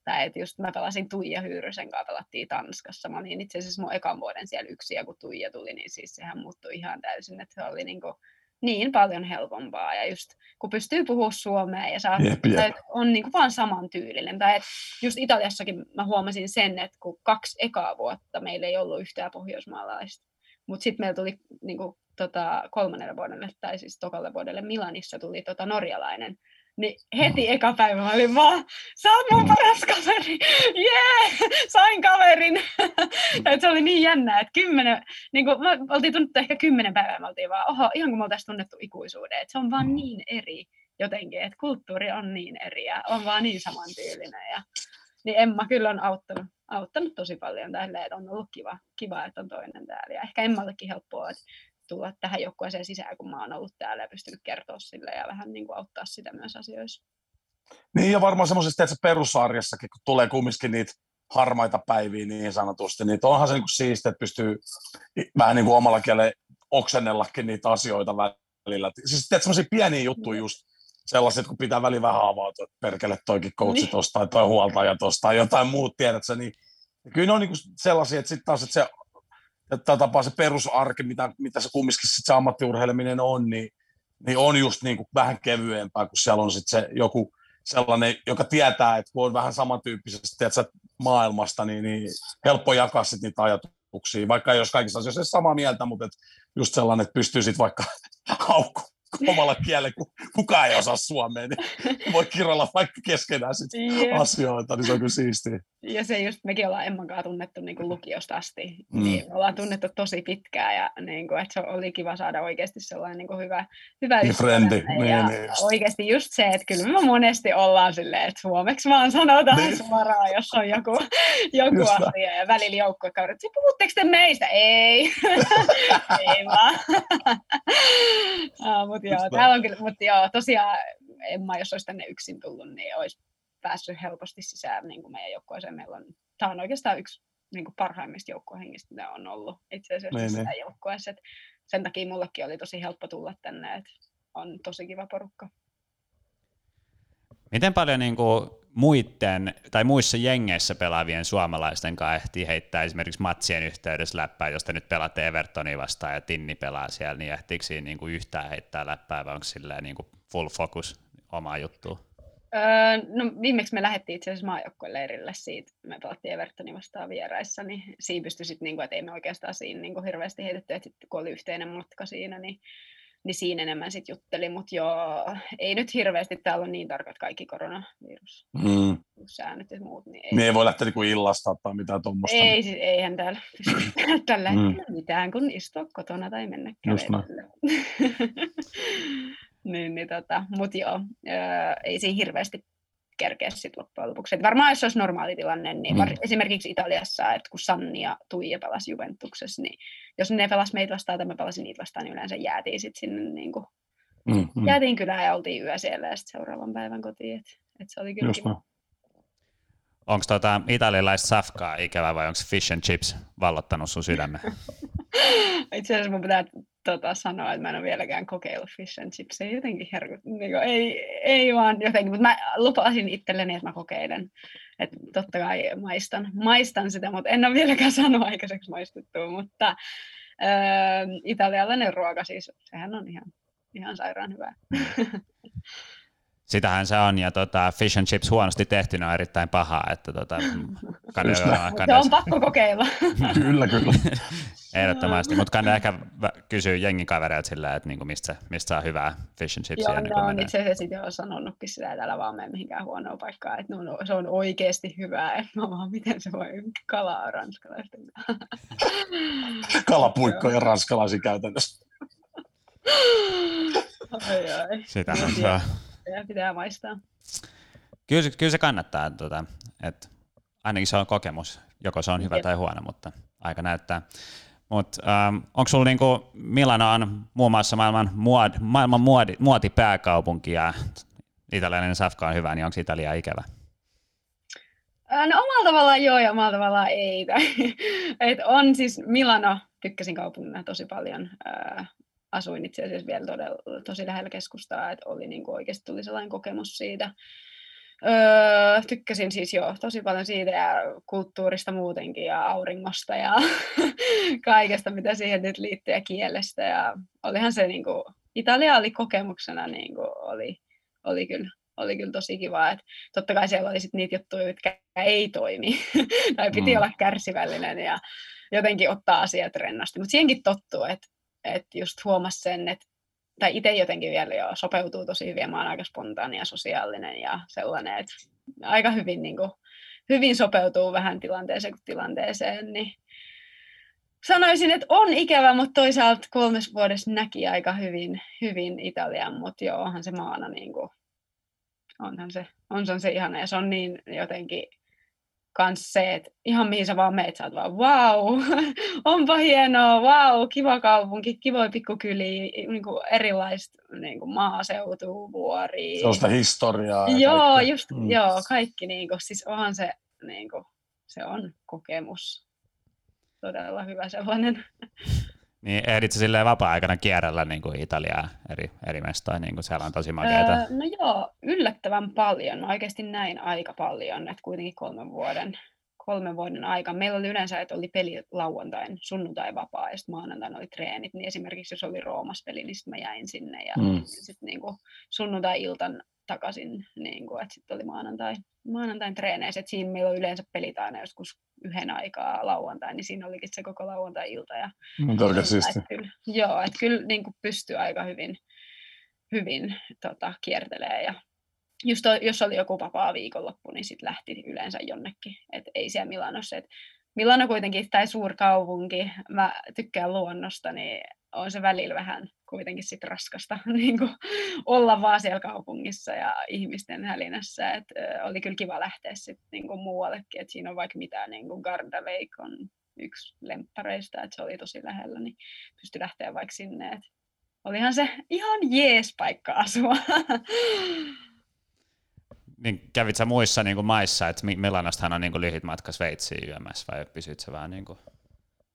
Tai että just mä pelasin Tuija Hyyrysen kanssa, pelattiin Tanskassa. Mä olin itse asiassa mun ekan vuoden siellä yksi, ja kun Tuija tuli, niin siis sehän muuttui ihan täysin, että se oli niin, kuin niin paljon helpompaa. Ja just kun pystyy puhumaan suomea ja saa, jep, jep. on niin kuin vaan saman tyylinen. Tai että just Italiassakin mä huomasin sen, että kun kaksi ekaa vuotta meillä ei ollut yhtään pohjoismaalaista. Mutta sitten meillä tuli niin kuin, tota, kolmannelle vuodelle, tai siis tokalle vuodelle Milanissa tuli tota, norjalainen niin heti eka päivä mä olin vaan, sä oot mun paras kaveri, jee, yeah! sain kaverin. et se oli niin jännä, että kymmenen, niin kuin, me oltiin tunnettu ehkä kymmenen päivää, me oltiin vaan, oho, ihan kuin me oltaisiin tunnettu ikuisuuden, että se on vaan niin eri jotenkin, että kulttuuri on niin eri ja on vaan niin samantyylinen. Ja, niin Emma kyllä on auttanut, auttanut tosi paljon tälle, että on ollut kiva, kiva, että on toinen täällä. Ja ehkä Emmallekin helppoa, että tulla tähän joukkueeseen sisään, kun mä oon ollut täällä ja pystynyt kertoa sille ja vähän niin kuin auttaa sitä myös asioissa. Niin ja varmaan semmoisesta, että perussarjassakin, kun tulee kumminkin niitä harmaita päiviä niin sanotusti, niin onhan se niin kuin siistiä, että pystyy vähän niin kuin omalla kielellä oksennellakin niitä asioita välillä. Siis teet semmoisia pieniä juttuja just, sellaiset, kun pitää väliin vähän avautua, että perkele toikin coachi niin. tosta tai toi huoltaja tosta tai jotain muut, tiedätkö, niin kyllä ne on niin sellaisia, että sitten taas, että se tätä tapaa se perusarki, mitä, mitä se kumminkin sit se ammattiurheileminen on, niin, niin on just niin kuin vähän kevyempää, kun siellä on sit se joku sellainen, joka tietää, että kun on vähän samantyyppisesti tiedätkö, maailmasta, niin, niin helppo jakaa sit niitä ajatuksia, vaikka olisi kaikissa asioissa samaa mieltä, mutta et just sellainen, että pystyy sitten vaikka haukku, omalla kielellä, kun kukaan ei osaa suomea, niin voi kirjoilla vaikka keskenään sit yeah. asioita, niin se on kyllä siistiä. Ja se just, mekin ollaan Emman kanssa tunnettu niin kuin lukiosta asti, mm. niin me ollaan tunnettu tosi pitkään ja niin kuin, että se oli kiva saada oikeasti sellainen niin kuin hyvä, hyvä frendi. Niin, ja niin just. oikeasti just se, että kyllä me monesti ollaan silleen, että suomeksi vaan sanotaan niin. suoraan, jos on joku, joku asia ja välillä joukkuekaverit, että puhutteko te meistä? Ei, ei vaan. uh, mutta joo, täällä on kyllä, mutta joo, tosiaan Emma, jos olisi tänne yksin tullut, niin olisi päässyt helposti sisään niin kuin meidän joukkueeseen. Meillä on, tämä on oikeastaan yksi niin kuin parhaimmista joukkuehengistä, mitä on ollut itse asiassa niin, niin. joukkueessa. Sen takia mullekin oli tosi helppo tulla tänne, että on tosi kiva porukka. Miten paljon niin kuin muiden tai muissa jengeissä pelaavien suomalaisten kanssa ehtii heittää esimerkiksi matsien yhteydessä läppää, jos te nyt pelaatte Evertonia vastaan ja Tinni pelaa siellä, niin ehtiikö siinä niin kuin yhtään heittää läppää vai onko silleen niin kuin full focus omaa juttuun? Öö, no viimeksi me lähdettiin itse asiassa leirille siitä, me pelattiin Evertonin vastaan vieraissa, niin siinä pystyi sitten, niin kuin, että ei me oikeastaan siinä niin kuin hirveästi heitetty, että sitten kun oli yhteinen matka siinä, niin niin siinä enemmän sitten jutteli, mutta joo, ei nyt hirveästi täällä on niin tarkat kaikki koronavirus. Mm. Säännöt ja muut. Niin ei, niin ei voi lähteä niinku illasta tai mitään tuommoista. Ei, siis eihän täällä tällä mm. mitään, kun istua kotona tai mennä kävelylle. niin, niin tota, mutta joo, ei siinä hirveästi kerkeä sitten loppujen lopuksi. Et varmaan jos olisi normaali tilanne, niin mm. esimerkiksi Italiassa, että kun Sanni ja Tuija pelasi Juventuksessa, niin jos ne pelasi meitä vastaan tai me pelasin niitä vastaan, niin yleensä jäätiin sitten sinne niin kuin, mm, mm. jäätiin kylään ja oltiin yö siellä ja sitten seuraavan päivän kotiin. Et, et se oli kyllä Just kiva. Onko tota italialaista safkaa ikävä vai onko fish and chips vallottanut sun sydämen? Itse asiassa mun pitää tota, sanoa, että mä en ole vieläkään kokeillut fish and chips. Ei jotenkin herkut, niin kuin, ei, ei vaan jotenkin, mutta mä lupasin itselleni, että mä kokeilen. Että totta kai maistan, maistan sitä, mutta en ole vieläkään saanut aikaiseksi maistuttua, mutta äh, italialainen ruoka siis, sehän on ihan, ihan sairaan hyvää. Sitähän se on, ja tota, fish and chips huonosti tehtynä on erittäin pahaa, että tota, kannattaa, Se on pakko kokeilla. Kyllä, kyllä. ehdottomasti, mutta kannattaa ehkä kysyä jengin kavereilta sillä, että niinku mistä, mistä saa hyvää fish and chipsia. Joo, kuin on itse asiassa itse olen sanonutkin sitä, että älä vaan mene mihinkään huonoon paikkaan, että no, se on oikeasti hyvää, että mä vaan, miten se voi kalaa ranskalaisten. Kalapuikkoja ranskalaisia käytännössä. ai, ai. Sitähän se on. Pitää, pitää maistaa. Kyllä, se- kyllä se kannattaa, tota, että ainakin se on kokemus, joko se on hyvä Jep. tai huono, mutta aika näyttää. Mutta ähm, onko sulla niinku, Milano on muun muassa maailman, muod, maailman muodi, muotipääkaupunki ja italialainen safka on hyvä, niin onko Italia ikävä? Ää, No omalla tavallaan joo ja omalla tavallaan ei. Et on siis Milano, tykkäsin kaupungina tosi paljon. Ää, asuin itse asiassa vielä todella, tosi lähellä keskustaa, että oli niin kuin oikeasti tuli sellainen kokemus siitä. Öö, tykkäsin siis joo tosi paljon siitä ja kulttuurista muutenkin ja auringosta ja kaikesta, mitä siihen nyt liittyy ja kielestä. Ja olihan se niin kuin, Italia oli kokemuksena niin kuin, oli, oli, kyllä, oli kyllä tosi kiva. Et totta kai siellä oli sit niitä juttuja, jotka ei toimi. tai piti Mm. olla kärsivällinen ja jotenkin ottaa asiat rennosti. Mutta siihenkin tottuu, että et just huomasi sen, että tai itse jotenkin vielä jo sopeutuu tosi hyvin, mä oon aika spontaani ja sosiaalinen ja sellainen, että aika hyvin, niin kuin, hyvin sopeutuu vähän tilanteeseen kuin tilanteeseen, niin sanoisin, että on ikävä, mutta toisaalta kolmes vuodessa näki aika hyvin, hyvin Italian, mutta joo, onhan se maana niin kuin, onhan se, onhan se ihana ja se on niin jotenkin kans se, että ihan mihin sä vaan meet, sä oot vaan wow, onpa hienoa, wow, kiva kaupunki, kivoja pikkukyliä, niin kuin erilaista niin kuin maaseutua, vuoria. Sellaista historiaa. Joo, kaikkea. just, Mm. joo, kaikki niin kuin, siis onhan se, niin kuin, se on kokemus. Todella hyvä sellainen. Niin ehdit sä silleen vapaa-aikana kierrellä niin kuin Italiaa eri, eri mestoja, niin kuin siellä on tosi makeita. Öö, no joo, yllättävän paljon. Mä oikeasti näin aika paljon, että kuitenkin kolmen vuoden, kolmen vuoden aika. Meillä oli yleensä, että oli peli lauantain, sunnuntai vapaa ja sitten maanantaina oli treenit. Niin esimerkiksi jos oli Roomas peli, niin sitten mä jäin sinne ja Mm. sitten niinku sunnuntai-iltan takaisin, niinku, että sitten oli maanantai, maanantain treeneissä. Et siinä meillä on yleensä pelit aina joskus yhden aikaa lauantai, niin siinä olikin se koko lauantai-ilta. Ja Kyllä, et Kyllä, joo, että kyllä niin kuin pystyy aika hyvin, hyvin tota, kiertelee ja just to, jos oli joku vapaa viikonloppu, niin sitten lähti yleensä jonnekin. Et ei siellä Milanossa. Et Milano kuitenkin, tai suurkaupunki, mä tykkään luonnosta, niin on se välillä vähän kuitenkin sit raskasta niin kuin olla vaan siellä kaupungissa ja ihmisten hälinässä. Et, ö, oli kyllä kiva lähteä sitten niin kuin muuallekin, että siinä on vaikka mitä, niin kuin Garda Lake on yksi lemppareista, että se oli tosi lähellä, niin pystyi lähteä vaikka sinne. Et olihan se ihan jees paikka asua. Niin kävit sä muissa niin kuin maissa, että Mi- Milanostahan on niin kuin lyhyt matka Sveitsiin yömässä, vai pysyt sä vähän niin kuin...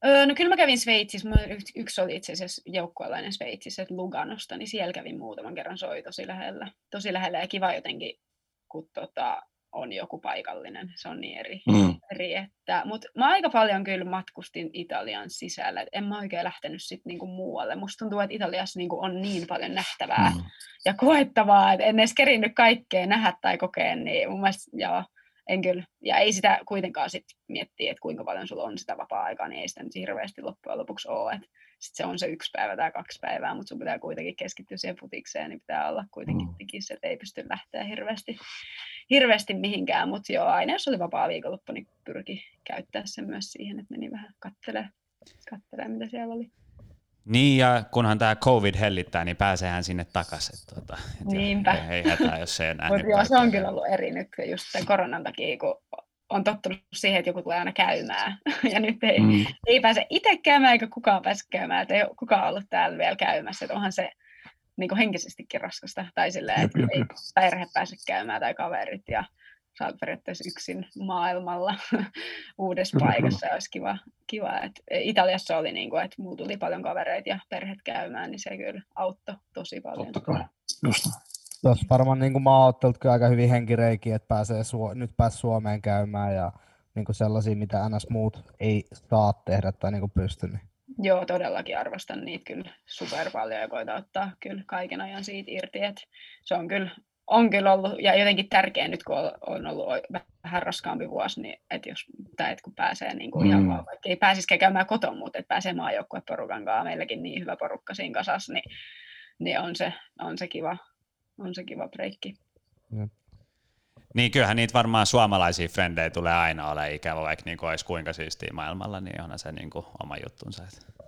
Öö, no kyllä mä kävin Sveitsissä, Mulla yksi, oli itse asiassa joukkueelainen Sveitsissä, että Luganosta, niin siellä kävin muutaman kerran, se oli tosi lähellä. Tosi lähellä ja kiva jotenkin, kun tota, on joku paikallinen, se on niin eri. Mm. eri että, mutta mä aika paljon kyllä matkustin Italian sisällä, en mä oikein lähtenyt sit niinku muualle. Musta tuntuu, että Italiassa niinku on niin paljon nähtävää Mm. ja koettavaa, että en edes kerinnyt kaikkea nähdä tai kokea, niin mun mielestä joo, en kyllä. Ja ei sitä kuitenkaan sit miettiä, että kuinka paljon sulla on sitä vapaa-aikaa, niin ei sitä nyt hirveästi loppujen lopuksi ole. Et sit se on se yksi päivä tai kaksi päivää, mutta sun pitää kuitenkin keskittyä siihen futikseen, niin pitää olla kuitenkin Mm. tikissä, että ei pysty lähteä hirveästi, hirveästi mihinkään. Mutta joo, aina jos oli vapaa viikonloppu, niin pyrki käyttää sen myös siihen, että meni vähän kattelee, kattelee mitä siellä oli. Niin, ja kunhan tämä COVID hellittää, niin pääseehän sinne takaisin. Tuota, Niinpä. Ei, ei hätää, jos ei nähnyt Mutta joo, se on kyllä ollut eri nyt just tämän koronan takia, kun on tottunut siihen, että joku tulee aina käymään. Ja nyt ei, Mm. ei pääse itse käymään eikä kukaan pääse käymään, että ei ole kukaan ollut täällä vielä käymässä. Että onhan se niin kuin henkisestikin raskasta. Tai silleen, että jep, ei jep. perhe pääse käymään tai kaverit ja sä oot periaatteessa yksin maailmalla uudessa paikassa. Ja olisi kiva, kiva että Italiassa oli niin kuin, että mulla tuli paljon kavereita ja perhet käymään, niin se kyllä auttoi tosi paljon. Totta kai. Just Tuossa varmaan niin maaottelut kyllä aika hyvin henkireikiä, että pääsee Suo- nyt pääsi Suomeen käymään ja niin kuin sellaisia, mitä NS muut ei saa tehdä tai niin kuin pysty. Niin. Joo, todellakin arvostan niitä kyllä super paljon ja koitan ottaa kyllä kaiken ajan siitä irti, että se on kyllä on kyllä ollut, ja jotenkin tärkeä nyt, kun on ollut vähän raskaampi vuosi, niin että jos, tai että kun pääsee niin kuin mm. ihan vaan, vaikka ei pääsisikään käymään koton, mutta että pääsee maajoukkueporukan kanssa, meilläkin niin hyvä porukka siinä kasassa, niin, niin on, se, on, se kiva, on se kiva breikki. Niin kyllähän niitä varmaan suomalaisia frendejä tulee aina ole ikävä, vaikka niin olisi kuinka siistiä maailmalla, niin onhan se niin kuin oma juttunsa.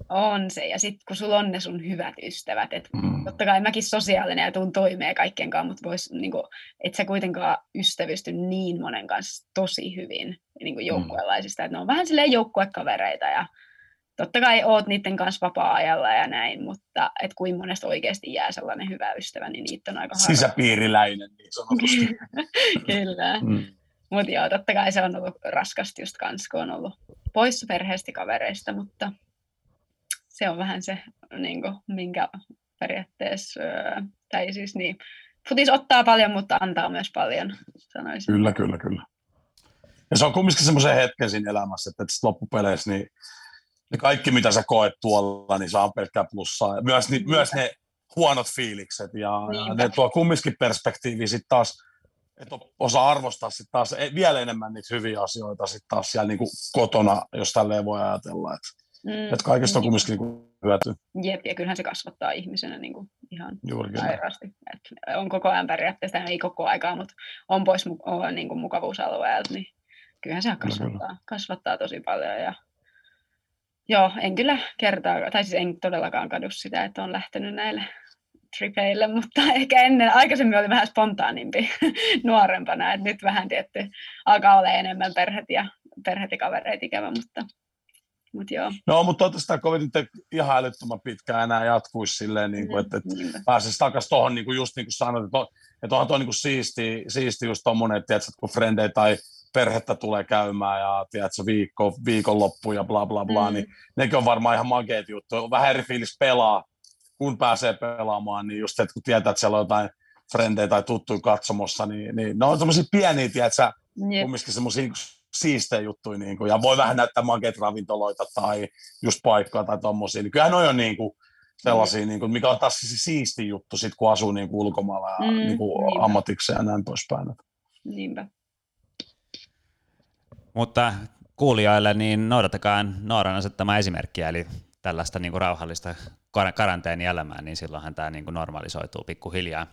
On se, ja sitten kun sulla on ne sun hyvät ystävät, että mm. totta kai mäkin sosiaalinen ja tuun toimeen kaikkien kanssa, mutta vois, niin kuin, et sä kuitenkaan ystävysty niin monen kanssa tosi hyvin niin kuin mm. että ne on vähän silleen joukkuekavereita ja totta kai oot niiden kanssa vapaa-ajalla ja näin, mutta et kuin monesta oikeasti jää sellainen hyvä ystävä, niin niitä on aika harvoin. Sisäpiiriläinen niin sanotusti. Kyllä. Mm. Mutta joo, totta kai se on ollut raskasta just kans, kun on ollut poissa perheestä kavereista, mutta se on vähän se, niin kuin, minkä periaatteessa, tai siis niin, futis ottaa paljon, mutta antaa myös paljon, sanoisin. Kyllä, kyllä, kyllä. Ja se on kumminkin semmoisen hetken siinä elämässä, että, että loppupeleissä niin ne kaikki, mitä sä koet tuolla, niin saa pelkkää plussaa. Myös, niin, myös ne huonot fiilikset ja, ja ne tuo kumminkin perspektiivi sitten taas, että osaa arvostaa sitten taas e, vielä enemmän niitä hyviä asioita sitten taas siellä niin kuin kotona, jos tälleen voi ajatella. Että mm, että kaikesta on kumminkin niin hyöty. Jep, ja kyllähän se kasvattaa ihmisenä niin kuin ihan sairaasti. Et on koko ajan periaatteessa, ei koko aikaa, mutta on pois on, niin kuin mukavuusalueelta, niin kyllähän se kasvattaa, kasvattaa tosi paljon. Ja Joo, en kyllä kertaa, tai siis en todellakaan kadu sitä, että on lähtenyt näille tripeille, mutta ehkä ennen, aikaisemmin oli vähän spontaanimpi nuorempana, että nyt vähän tietty alkaa olla enemmän perheet ja, perheet ja kavereita ikävä, mutta, mutta joo. No, mutta toivottavasti tämä kovin nyt ihan älyttömän pitkään enää jatkuisi silleen, niin kuin, että, että pääsisi takaisin tuohon, niin kuin just niin kuin sanoit, että, että onhan tuo niin siisti, siisti just tuommoinen, että, kun frendei tai perhettä tulee käymään ja tiedätkö, viikko, viikonloppu ja bla bla bla, mm. niin nekin on varmaan ihan makeet juttu. Vähän eri fiilis pelaa, kun pääsee pelaamaan, niin just että kun tietää, että siellä on jotain frendejä tai tuttuja katsomossa, niin, niin ne on semmoisia pieniä, tiedätkö, yep. kumminkin semmoisia siistejä juttuja, niin kuin, ja voi vähän näyttää makeet ravintoloita tai just paikkaa tai tommosia, niin kyllähän noi on niin kuin, sellaisia, niin kuin, mikä on taas siis siisti juttu sit, kun asuu niin kuin ulkomailla ja mm, niin kuin ammatikseen ja näin poispäin. Niinpä. Mutta kuulijoille niin noudatakaa Nooran asettamaa esimerkkiä, eli tällaista niin kuin rauhallista karanteenielämää, niin silloinhan tämä niin kuin normalisoituu pikkuhiljaa.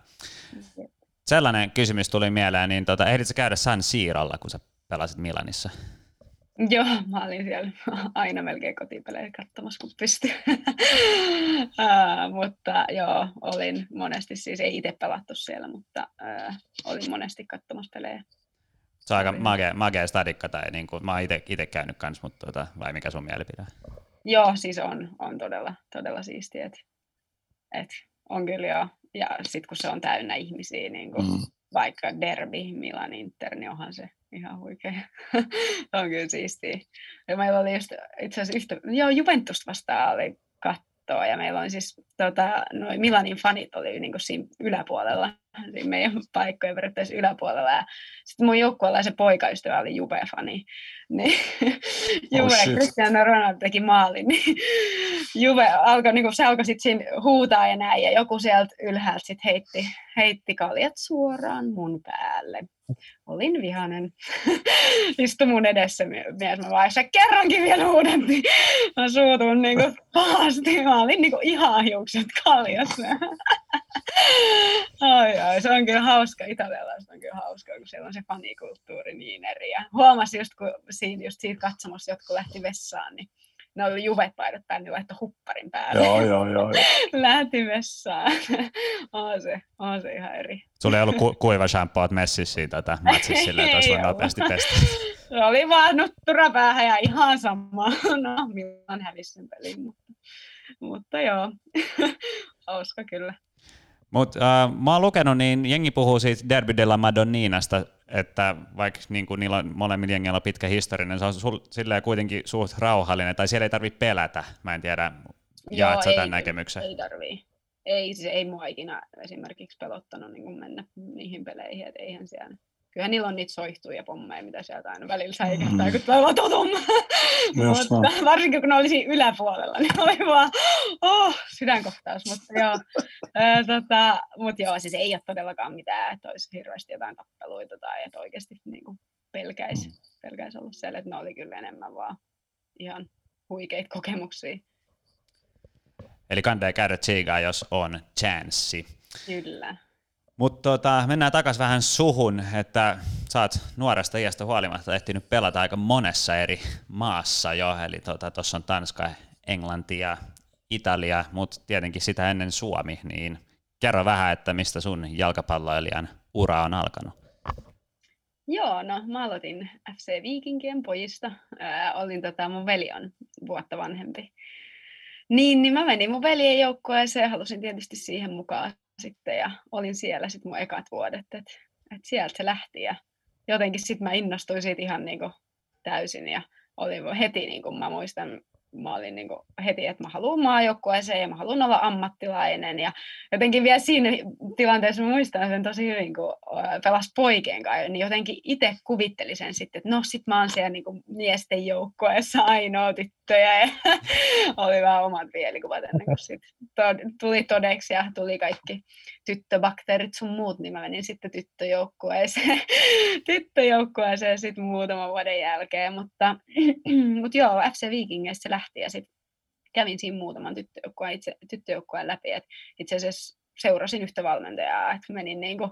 Sellainen kysymys tuli mieleen, niin tota, ehditkö käydä San Siirolla, kun sä pelasit Milanissa? Joo, mä olin siellä aina melkein kotipelejä katsomassa, kun pystyi. uh, mutta joo, olin monesti, siis ei itse pelattu siellä, mutta uh, olin monesti katsomassa pelejä. Se on aika magea, magea stadikka, tai niin kuin, mä oon itse käynyt kanssa, mutta tota, vai mikä sun mielipide? Joo, siis on, on todella, todella siistiä, että et on kyllä joo. Ja sitten kun se on täynnä ihmisiä, niin kuin mm. vaikka Derby, Milan Inter, niin onhan se ihan huikea. on kyllä siistiä. Ja meillä oli just itse asiassa yhtä, joo, Juventus vastaan oli kat, kattoa ja meillä on siis tota, noin Milanin fanit oli niin kuin siinä yläpuolella, meidän paikkojen periaatteessa yläpuolella ja sitten mun joukkueella poikaystävä oli Juve-fani, niin Juve oh, Cristiano Ronaldo teki maalin, niin Juve alkoi, niin kuin, se alkoi sitten huutaa ja näin ja joku sieltä ylhäältä sitten heitti, heitti kaljat suoraan mun päälle olin vihanen. Istu mun edessä mies. Mä vaan, sä kerrankin vielä huudan, niin mä suutun niinku pahasti. Mä olin niinku ihan hiukset kaljassa. Ai, ai, se on kyllä hauska. Italialaista on kyllä hauska, kun siellä on se fanikulttuuri niin eri. Ja huomasin just, kun siinä, just siitä katsomassa jotkut lähti vessaan, niin ne oli juvet-paidat päällä, niin laittoi hupparin päälle. Joo, joo, joo. Lähti vessaan. on, se, on se ihan eri. Sulla ei ollut ku- kuiva shampoot messissä siitä että matsissa silleen, että olisi nopeasti testata. se oli vaan nuttura päähän ja ihan sama. No, milloin hävisi sen pelin, mutta, mutta joo, hauska kyllä. Mutta äh, mä oon lukenut, niin jengi puhuu siitä Derby della Madonninasta, että vaikka niin kuin niillä on molemmilla jengillä on pitkä historia, se on sul, silleen kuitenkin suht rauhallinen, tai siellä ei tarvitse pelätä. Mä en tiedä, jaat sä tämän näkemyksen? Ei tarvii. Ei, siis ei mua ikinä esimerkiksi pelottanut niin mennä niihin peleihin, että eihän siellä kyllähän niillä on niitä soihtuja pommeja, mitä sieltä aina välillä säikähtää, mm. kun tulee totum. mutta varsinkin kun ne oli siinä yläpuolella, niin oli vaan oh, sydänkohtaus. Mutta joo, ää, tota, mut joo, siis ei ole todellakaan mitään, että olisi hirveästi jotain tappeluita tai että oikeasti niin kuin pelkäisi, mm. pelkäisi olla siellä, että ne oli kyllä enemmän vaan ihan huikeita kokemuksia. Eli kannattaa käydä tsiigaa, jos on chanssi. Kyllä. Mutta tota, mennään takaisin vähän suhun, että sä oot nuoresta iästä huolimatta ehtinyt pelata aika monessa eri maassa jo, eli tuossa tota, on Tanska, Englanti ja Italia, mutta tietenkin sitä ennen Suomi, niin kerro vähän, että mistä sun jalkapalloilijan ura on alkanut. Joo, no mä aloitin FC Viikinkien pojista. Ää, olin tota, mun veli on vuotta vanhempi. Niin, niin mä menin mun veljen joukkueeseen ja halusin tietysti siihen mukaan sitten ja olin siellä sitten mun ekat vuodet, että et sieltä se lähti ja jotenkin sitten mä innostuin siitä ihan niinku täysin ja olin heti, niin kuin mä muistan, mä olin niin kuin heti, että mä haluan maajoukkueeseen ja mä haluan olla ammattilainen. Ja jotenkin vielä siinä tilanteessa mä muistan sen tosi hyvin, kun pelas poikien kanssa, niin jotenkin itse kuvittelin sen sitten, että no sit mä oon siellä niin kuin miesten joukkueessa ainoa tyttöjä. Ja oli vähän omat mielikuvat ennen kuin sit tuli todeksi ja tuli kaikki tyttöbakteerit sun muut, niin mä menin sitten tyttöjoukkueeseen, tyttöjoukkueeseen sitten muutaman vuoden jälkeen. Mutta, mutta joo, FC Vikingeissä lähti ja sitten kävin siinä muutaman tyttöjoukkueen, itse, tyttöjoukkueen läpi. Et itse asiassa seurasin yhtä valmentajaa, että menin niin kuin,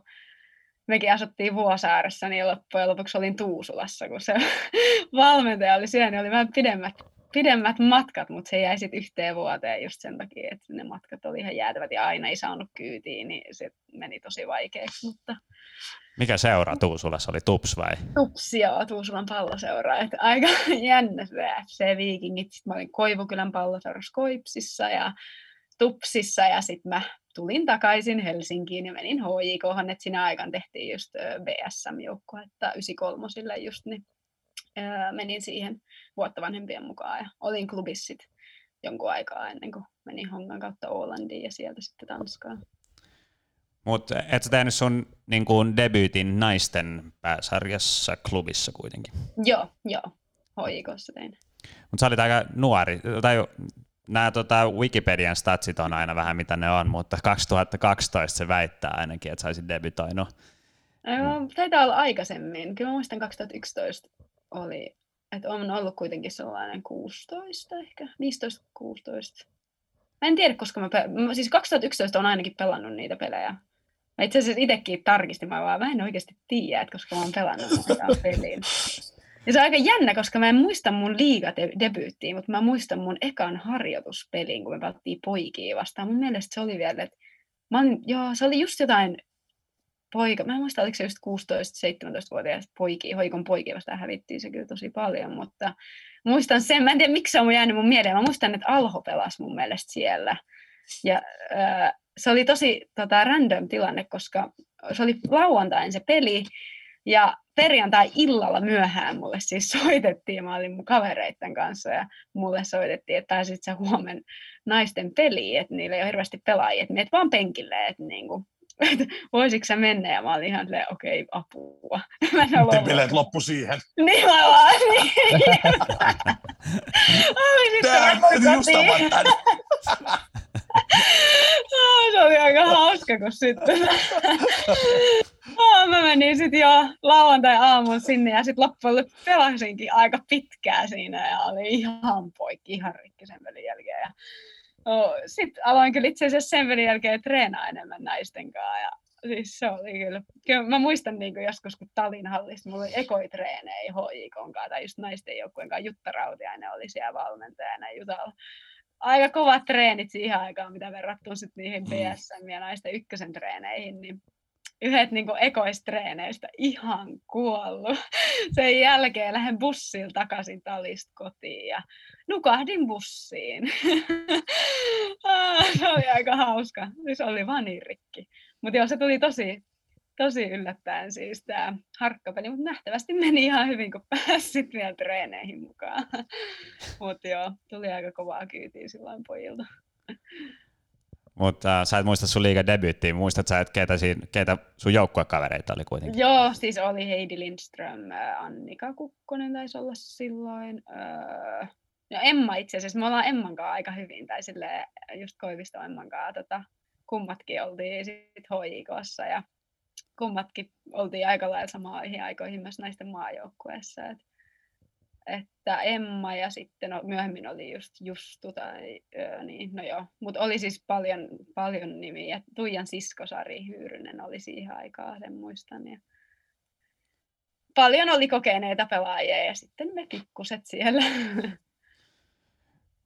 mekin asuttiin Vuosaaressa, niin loppujen lopuksi olin Tuusulassa, kun se valmentaja oli siellä, niin oli vähän pidemmät, pidemmät matkat, mutta se jäi sitten yhteen vuoteen just sen takia, että ne matkat oli ihan jäätävät ja aina ei saanut kyytiin, niin se meni tosi vaikeaksi. Mutta... Mikä seura Tuusulassa oli, Tups vai? Tups, joo, Tuusulan palloseura. Että aika jännä se FC Vikingit. Sitten mä olin Koivukylän palloseurassa Koipsissa ja Tupsissa ja sitten mä tulin takaisin Helsinkiin ja menin HJK, että siinä aikaan tehtiin just BSM-joukko, että 93 just, niin menin siihen vuotta vanhempien mukaan ja olin klubissa jonkun aikaa ennen kuin menin Hongan kautta Ålandiin ja sieltä sitten Tanskaan. Mutta et sä tehnyt sun niin kuin debyytin naisten pääsarjassa klubissa kuitenkin? Joo, joo. Hoikossa tein. Mutta sä olit aika nuori, tai nämä tota, Wikipedian statsit on aina vähän mitä ne on, mutta 2012 se väittää ainakin, että sä olisit debytoinut. Mm. Taitaa olla aikaisemmin. Kyllä mä muistan 2011 oli, että on ollut kuitenkin sellainen 16 ehkä, 15-16. Mä en tiedä, koska mä, pe- siis 2011 on ainakin pelannut niitä pelejä. Mä itse asiassa itsekin tarkistin, mä vaan mä en oikeasti tiedä, että koska mä oon pelannut peliin. Ja se on aika jännä, koska mä en muista mun liigadebyyttiä, mutta mä muistan mun ekan harjoituspelin, kun me pelattiin poikia vastaan. Mun mielestä se oli vielä, että mä olin, joo, se oli just jotain poika, mä en muista, oliko se just 16-17-vuotias poikia, hoikon poikia vastaan hävittiin se kyllä tosi paljon, mutta muistan sen, mä en tiedä miksi se on jäänyt mun mieleen, mä muistan, että Alho pelasi mun mielestä siellä. Ja äh, se oli tosi tota, random tilanne, koska se oli lauantain se peli, ja perjantai-illalla myöhään mulle siis soitettiin, mä olin mun kavereiden kanssa ja mulle soitettiin, että pääsit sä huomen naisten peliin, että niillä ei ole hirveästi pelaajia, että meet vaan penkille, että niinku, että voisitko sä mennä? Ja mä olin ihan silleen, okei, okay, apua. Mä Miten bileet loppu siihen? Niin mä vaan, niin. Olin sitten just se oli aika hauska, kun sitten mä menin sitten jo lauantai-aamun sinne ja sitten loppujen pelasinkin aika pitkään siinä ja oli ihan poikki, ihan rikki sen pelin jälkeen. Ja No, sitten aloin kyllä itse asiassa sen välin jälkeen treenaa enemmän naisten kanssa. Ja siis se oli kyllä, kyllä mä muistan niin kuin joskus, kun Talin hallissa, mulla oli ekoi treenejä HJK tai just naisten joukkueen kanssa, Jutta Rautiainen oli siellä valmentajana Jutalla. Aika kovat treenit siihen aikaan, mitä verrattuna sitten niihin PSM mm. ja naisten ykkösen treeneihin, niin yhdet niin ekoistreeneistä ihan kuollut. Sen jälkeen lähden bussilla takaisin talista kotiin ja nukahdin bussiin. se oli aika hauska. Se oli vaan niin rikki. Mutta joo, se tuli tosi, tosi yllättäen siis tämä harkkapeli, mutta nähtävästi meni ihan hyvin, kun pääsit vielä treeneihin mukaan. mutta joo, tuli aika kovaa kyytiä silloin pojilta. Mutta äh, sä et muista sun liigan debyyttiin, muistat sä, että keitä, keitä sun joukkuekavereita oli kuitenkin? Joo, siis oli Heidi Lindström, äh, Annika Kukkonen taisi olla silloin. Öö, no Emma itse asiassa, me ollaan Emman kanssa aika hyvin, tai silleen, just Koivisto Emman kanssa, tota, kummatkin oltiin sitten HJKssa ja kummatkin oltiin aika lailla samaan aikoihin myös naisten maajoukkueessa. Et, että Emma ja sitten no, myöhemmin oli just Justu tai öö, niin, no joo, mutta oli siis paljon, paljon nimiä. Tuijan sisko Sari Hyyrynen oli siihen aikaan, sen muistan. Ja paljon oli kokeneita pelaajia ja sitten me pikkuset siellä.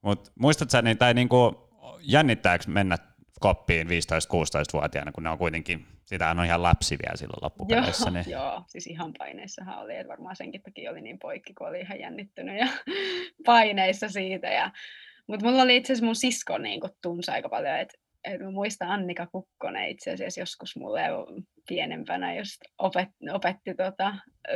Mut muistat sä, niin, tai niinku, jännittääkö mennä koppiin 15-16-vuotiaana, kun ne on kuitenkin, sitä on ihan lapsi vielä silloin loppupeleissä. Joo, niin... joo, siis ihan paineissahan oli, että varmaan senkin takia oli niin poikki, kun oli ihan jännittynyt ja paineissa siitä. Ja... Mutta mulla oli itse asiassa mun sisko niin tunsi aika paljon, että et mä muistan Annika Kukkonen itse asiassa joskus mulle pienempänä just opet, opetti tota,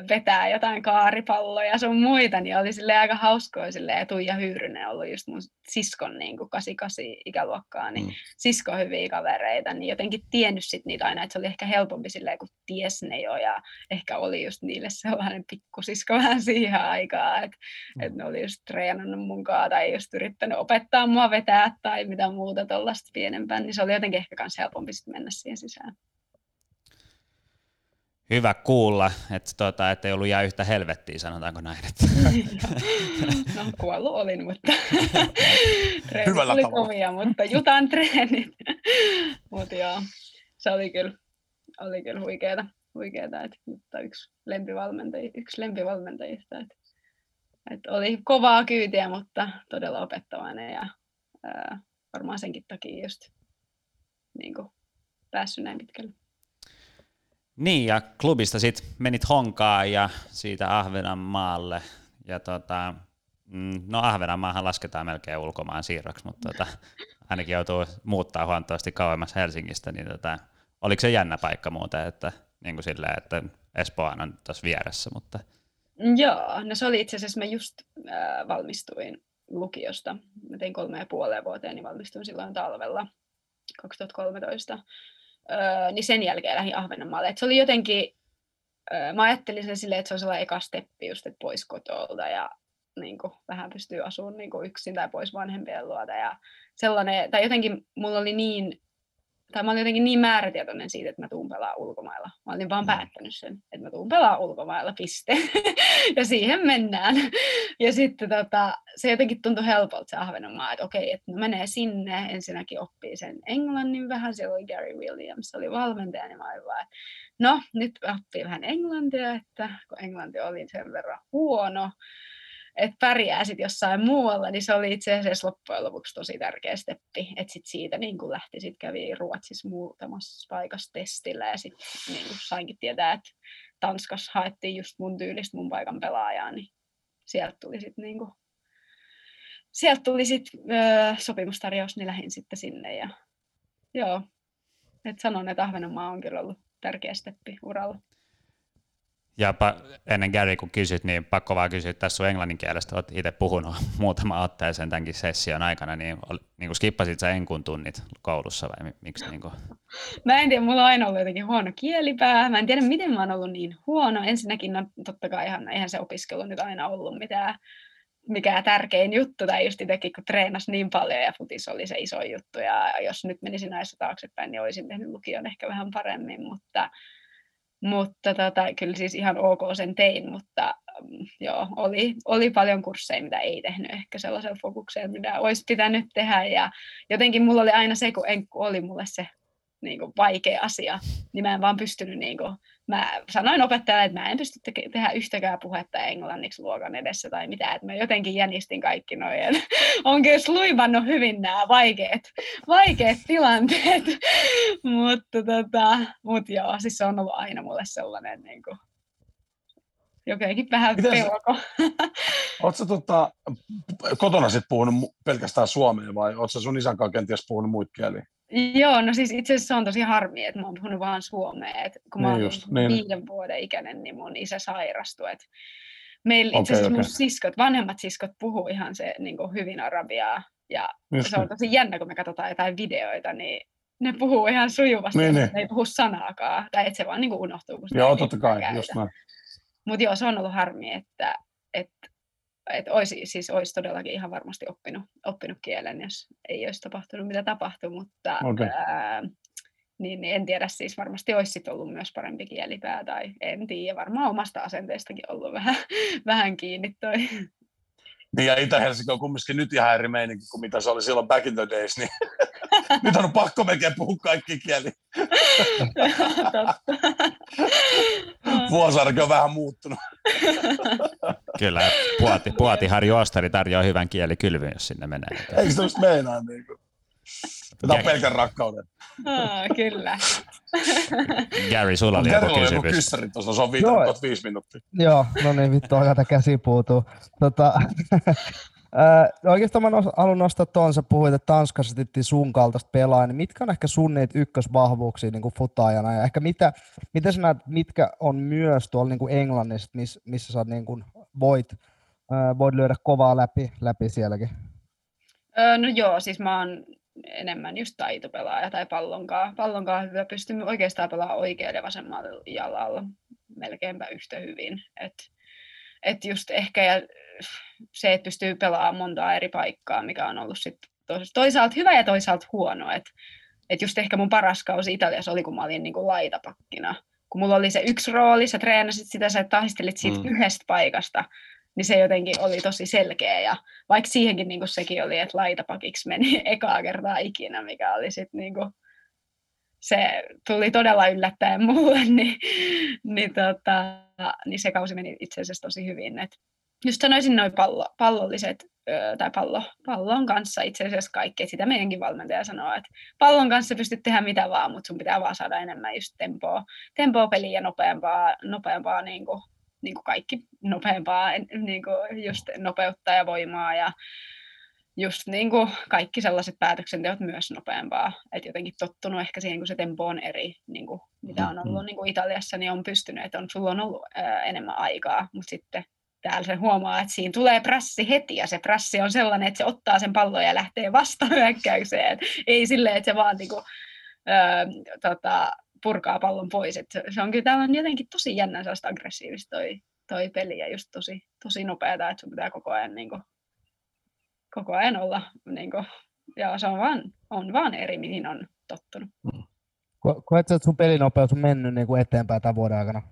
vetää jotain kaaripalloja sun muita, niin oli sille aika hauskoa silleen, ja Tuija Hyyrynen ollut just mun siskon niin kuin 88 ikäluokkaa, niin mm. sisko hyviä kavereita, niin jotenkin tiennyt sit niitä aina, että se oli ehkä helpompi silleen, kun ties ne jo, ja ehkä oli just niille sellainen pikkusisko vähän siihen aikaan, että mm. et ne oli just treenannut mun kanssa, tai just yrittänyt opettaa mua vetää, tai mitä muuta tuollaista pienempää, niin se oli jotenkin ehkä myös helpompi sit mennä siihen sisään hyvä kuulla, että tota, ei ollut jää yhtä helvettiä, sanotaanko näin. Että. no kuollut olin, mutta treenit oli kovia, mutta jutan treenit. mutta joo, se oli kyllä, oli kyllä huikeeta, huikeeta että mutta yksi lempivalmentaja, yksi lempivalmentajista. Että, että oli kovaa kyytiä, mutta todella opettavainen ja ää, varmaan senkin takia just niin kuin, päässyt näin pitkälle. Niin, ja klubista sitten menit Honkaan ja siitä Ahvenanmaalle. Ja tota, mm, no Ahvenanmaahan lasketaan melkein ulkomaan siirroksi, mutta tota, ainakin joutuu muuttaa huomattavasti kauemmas Helsingistä, niin tota, oliko se jännä paikka muuten, että, niin kuin silleen, että Espoon on tuossa vieressä, mutta... Joo, no se oli itse asiassa, mä just äh, valmistuin lukiosta. Mä tein kolme ja puoleen vuoteen, niin valmistuin silloin talvella 2013 niin sen jälkeen lähdin Ahvenanmaalle. Et se oli jotenkin, mä ajattelin sen silleen, että se on sellainen eka steppi just, että pois kotolta ja niin kuin, vähän pystyy asumaan niin kuin yksin tai pois vanhempien luota. Ja sellainen, tai jotenkin mulla oli niin tai mä olin jotenkin niin määrätietoinen siitä, että mä tuun pelaa ulkomailla. Mä olin vaan mm. päättänyt sen, että mä tuun pelaa ulkomailla, piste. ja siihen mennään. ja sitten tota, se jotenkin tuntui helpolta se Ahvenanmaa, että okei, että no menee sinne, ensinnäkin oppii sen englannin vähän, siellä oli Gary Williams, oli valmentaja, niin mä olin vaan, no nyt oppii vähän englantia, että kun englanti oli sen verran huono, että pärjää sitten jossain muualla, niin se oli itse asiassa loppujen lopuksi tosi tärkeä steppi. Että sitten siitä niin kun lähti, sitten kävi Ruotsissa muutamassa paikassa testillä ja sitten niin sainkin tietää, että Tanskassa haettiin just mun tyylistä mun paikan pelaajaa, niin sieltä tuli sitten niin kuin, sieltä tuli sitten öö, sopimustarjous, niin lähdin sitten sinne ja joo, että sanon, että Ahvenanmaa on kyllä ollut tärkeä steppi uralla. Ja ennen Gary, kun kysyt, niin pakko vaan kysyä tässä sun englannin kielestä, olet itse puhunut muutama otteeseen tämänkin session aikana, niin, niin kuin skippasit sä enkun tunnit koulussa vai miksi? Niin kuin? Mä en tiedä, mulla on aina ollut jotenkin huono kielipää, mä en tiedä miten mä oon ollut niin huono. Ensinnäkin, no totta kai ihan, eihän se opiskelu nyt aina ollut mitään mikä tärkein juttu, tai just itsekin kun treenasi niin paljon ja futis oli se iso juttu, ja jos nyt menisin näissä taaksepäin, niin olisin tehnyt lukion ehkä vähän paremmin, mutta mutta tota, kyllä siis ihan ok sen tein, mutta mm, joo, oli, oli paljon kursseja, mitä ei tehnyt ehkä sellaisella fokuksella, mitä olisi pitänyt tehdä. Ja jotenkin mulla oli aina se, kun enkku oli mulle se niin kuin, vaikea asia, niin mä en vaan pystynyt niin kuin, mä sanoin opettajalle, että mä en pysty te- tehdä yhtäkään puhetta englanniksi luokan edessä tai mitä, että mä jotenkin jänistin kaikki noin. on kyllä luivannut hyvin nämä vaikeat, vaikeat tilanteet, mutta tota, mut joo, siis se on ollut aina mulle sellainen niin kuin, jotenkin vähän Miten pelko. Oletko tota, kotona sitten puhunut pelkästään suomea vai oletko sun isän kanssa kenties puhunut muita kieliä? Joo, no siis itse asiassa se on tosi harmi, että mä oon puhunut vaan suomea. Et kun niin mä oon just, niin. viiden vuoden ikäinen, niin mun isä sairastui. Et meillä okay, itse asiassa okay. mun siskot, vanhemmat siskot puhuu ihan se niin kuin hyvin arabiaa Ja Just se on niin. tosi jännä, kun me katsotaan jotain videoita, niin ne puhuu ihan sujuvasti, Niin, niin, ne ei puhu sanaakaan, tai että se vaan niin kuin unohtuu, kun Joo, totta kai, käytä. just näin. Mutta joo, se on ollut harmi, että, että, että olisi, siis olisi todellakin ihan varmasti oppinut, oppinut kielen, jos ei olisi tapahtunut mitä tapahtui, mutta Okei. ää, niin, niin en tiedä, siis varmasti olisi sit ollut myös parempi kielipää, tai en tiedä, varmaan omasta asenteestakin ollut vähän, vähän kiinni toi. Niin ja Itä-Helsinki on kumminkin nyt ihan eri meininki kuin mitä se oli silloin back in the days, niin nyt on pakko melkein puhua kaikki kieli. Totta. Vuosaarikin on vähän muuttunut. Kyllä, puoti, Puotiharju Ostari tarjoaa hyvän kielikylvyn, jos sinne menee. Eikö se just meinaa? Niin kuin? Tämä on pelkän rakkauden. Aa, kyllä. Gary, sulla oli joku kysymys. kyssäri tuossa, se on viisi minuuttia. Joo, no niin, vittu, aika käsi puutuu. Tota, ää, oikeastaan mä haluan nostaa tuon, sä puhuit, että Tanskassa titti sun kaltaista pelaajaa, niin mitkä on ehkä sun niitä ykkösvahvuuksia niin futaajana, ja ehkä mitä, mitä sä näet, mitkä on myös tuolla niin kuin Englannissa, miss, missä sä niin kuin voit, voit lyödä kovaa läpi, läpi sielläkin? Öö, no joo, siis mä oon enemmän just taitopelaaja tai pallonkaa. Pallonkaa hyvä, pystyn oikeastaan pelaamaan oikealla ja vasemmalla jalalla melkeinpä yhtä hyvin. Et, et just ehkä ja se, että pystyy pelaamaan montaa eri paikkaa, mikä on ollut sit toisaalta hyvä ja toisaalta huono. Et, et just ehkä mun paras kausi Italiassa oli, kun mä olin niinku laitapakkina. Kun mulla oli se yksi rooli, sä treenasit sitä, sä tahistelit siitä Mm. yhdestä paikasta, niin se jotenkin oli tosi selkeä. Ja vaikka siihenkin niin sekin oli, että laitapakiksi meni ekaa kertaa ikinä, mikä oli sitten niin se tuli todella yllättäen mulle, niin, niin, tota, niin se kausi meni itse asiassa tosi hyvin. Et just sanoisin noin pallo, pallolliset, tai pallo, pallon kanssa itse asiassa kaikki, sitä meidänkin valmentaja sanoo, että pallon kanssa pystyt tehdä mitä vaan, mutta sun pitää vaan saada enemmän just tempoa, tempoa peliä ja nopeampaa, nopeampaa niin kuin, niin kuin kaikki nopeampaa, niin kuin just nopeutta ja voimaa ja just niin kuin kaikki sellaiset päätöksenteot myös nopeampaa. Et jotenkin tottunut ehkä siihen, kun se tempo on eri, niin kuin mitä on ollut niin kuin Italiassa, niin on pystynyt, että on, sulla on ollut ää, enemmän aikaa, mutta sitten täällä se huomaa, että siinä tulee prassi heti, ja se prassi on sellainen, että se ottaa sen pallon ja lähtee vastahyökkäykseen. Ei silleen, että se vaan niin kuin, ää, tota, purkaa pallon pois. Et se, on kyllä on jotenkin tosi jännä sellaista aggressiivista toi, toi peli, ja just tosi, tosi nopeata, että sun pitää koko ajan, niin kuin, koko ajan olla, niin kuin, ja se on vaan, on vaan eri, mihin on tottunut. Ko- Koet sä, että sun pelinopeus on mennyt niin kuin eteenpäin tämän vuoden aikana?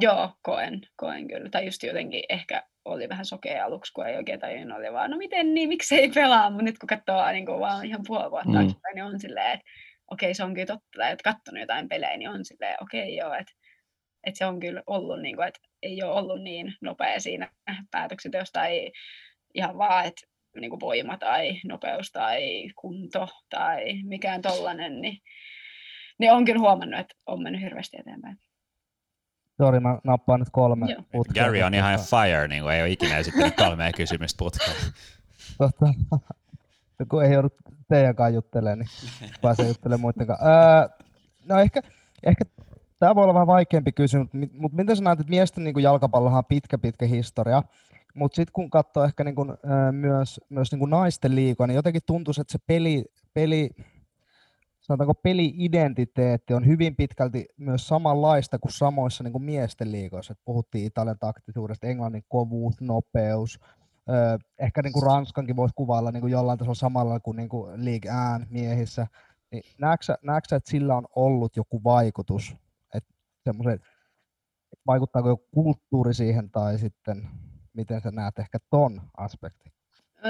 Joo, koen, koen kyllä. Tai just jotenkin ehkä oli vähän sokea aluksi, kun ei oikein tajunnut, oli vaan, no miten niin, miksi ei pelaa, mutta nyt kun katsoo niin kuin vaan ihan puoli vuotta Mm. niin on silleen, että okei, se on kyllä totta, tai että katsonut jotain pelejä, niin on silleen, okei joo, että, että se on kyllä ollut, niin kuin, että ei ole ollut niin nopea siinä päätöksenteosta, tai ihan vaan, että niin kuin voima tai nopeus tai kunto tai mikään tollainen, niin, niin on kyllä huomannut, että on mennyt hirveästi eteenpäin. Sori, mä nappaan nyt kolme Joo. putkea. Gary on ihan fire, niin kuin ei ole ikinä esittänyt kolmea kysymystä putkeen. Tota, kun ei joudu teidänkaan juttelemaan, niin pääsee juttelemaan muiden kanssa. Öö, no ehkä, ehkä tämä voi olla vähän vaikeampi kysymys, mutta miten sä näet, että miesten niin jalkapallohan on pitkä, pitkä historia, mutta sitten kun katsoo ehkä niin kuin, öö, myös, myös niin kuin naisten liikaa, niin jotenkin tuntuu, että se peli, peli sanotaanko peli-identiteetti on hyvin pitkälti myös samanlaista kuin samoissa niin kuin miesten liigoissa. Et puhuttiin Italian taktisuudesta, Englannin kovuus, nopeus, Öö, ehkä niin kuin Ranskankin voisi kuvailla niin kuin jollain tasolla samalla kuin, niin kuin League An miehissä. Niin näetkö, näetkö että sillä on ollut joku vaikutus? Että semmoisen, vaikuttaako joku kulttuuri siihen tai sitten miten sä näet ehkä ton aspektin?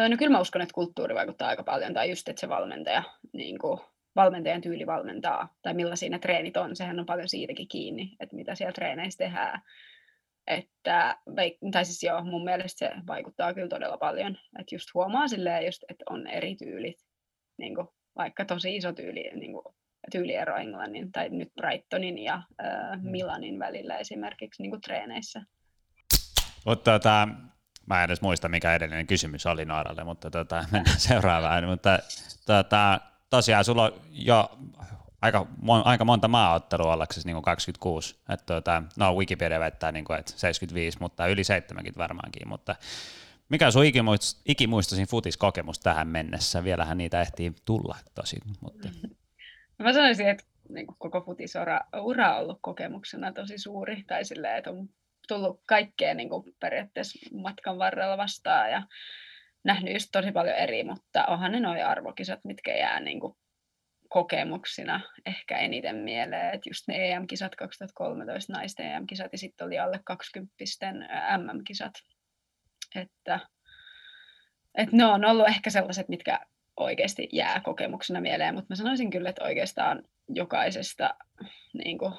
No kyllä mä uskon, että kulttuuri vaikuttaa aika paljon, tai just, että se valmentaja, niin kuin, valmentajan tyyli valmentaa, tai millaisia ne treenit on, sehän on paljon siitäkin kiinni, että mitä siellä treeneissä tehdään. Että, tai siis joo, mun mielestä se vaikuttaa kyllä todella paljon, että just huomaa silleen just, että on eri tyylit, niin kuin, vaikka tosi iso tyyli, niin kuin, tyyliero Englannin tai nyt Brightonin ja äh, Milanin välillä esimerkiksi niin kuin treeneissä. Mutta tota, mä en edes muista, mikä edellinen kysymys oli Nooralle, mutta tota, mennään seuraavaan. Mutta tota, tosiaan sulla on jo aika, mon, aika monta maaottelua ollaksesi niin kuin 26. Et, tota, no Wikipedia väittää, niin kuin, että 75, mutta yli 70 varmaankin. Mutta Mikä on sun ikimuist- ikimuistoisin futiskokemus tähän mennessä? Vielähän niitä ehtii tulla tosi, mutta... Mä sanoisin, että niin kuin koko futisura ura on ollut kokemuksena tosi suuri, tai silleen, että on tullut kaikkea niin kuin periaatteessa matkan varrella vastaan ja nähnyt just tosi paljon eri, mutta onhan ne nuo arvokisat, mitkä jää niin kuin kokemuksina ehkä eniten mieleen, että just ne EM-kisat 2013 naisten EM-kisat ja sitten oli alle 20 MM-kisat, että, että ne on ollut ehkä sellaiset, mitkä oikeasti jää kokemuksena mieleen, mutta mä sanoisin kyllä, että oikeastaan jokaisesta, niin kuin,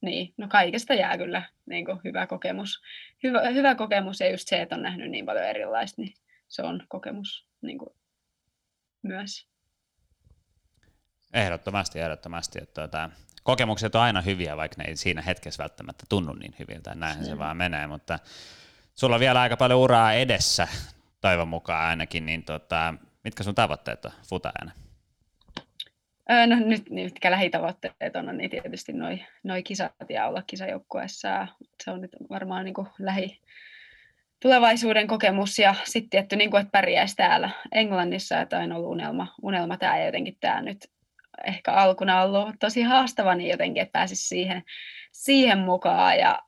niin, no kaikesta jää kyllä niin kuin hyvä kokemus. Hyvä, hyvä kokemus ja just se, että on nähnyt niin paljon erilaista, niin se on kokemus niin kuin, myös. Ehdottomasti, ehdottomasti. Että tuota, kokemukset on aina hyviä, vaikka ne ei siinä hetkessä välttämättä tunnu niin hyviltä. Näinhän se vaan menee, mutta sulla on vielä aika paljon uraa edessä, toivon mukaan ainakin, niin tota, mitkä sun tavoitteet on futaajana? No nyt niin mitkä lähitavoitteet on, niin tietysti noi, noi kisat ja olla kisajoukkueessa. Se on nyt varmaan niin kuin lähi, tulevaisuuden kokemus ja sitten tietty, niin kuin, että pärjäisi täällä Englannissa, että on ollut unelma, unelma tämä jotenkin tämä nyt ehkä alkuna ollut tosi haastava, niin jotenkin, että pääsisi siihen, siihen mukaan. Ja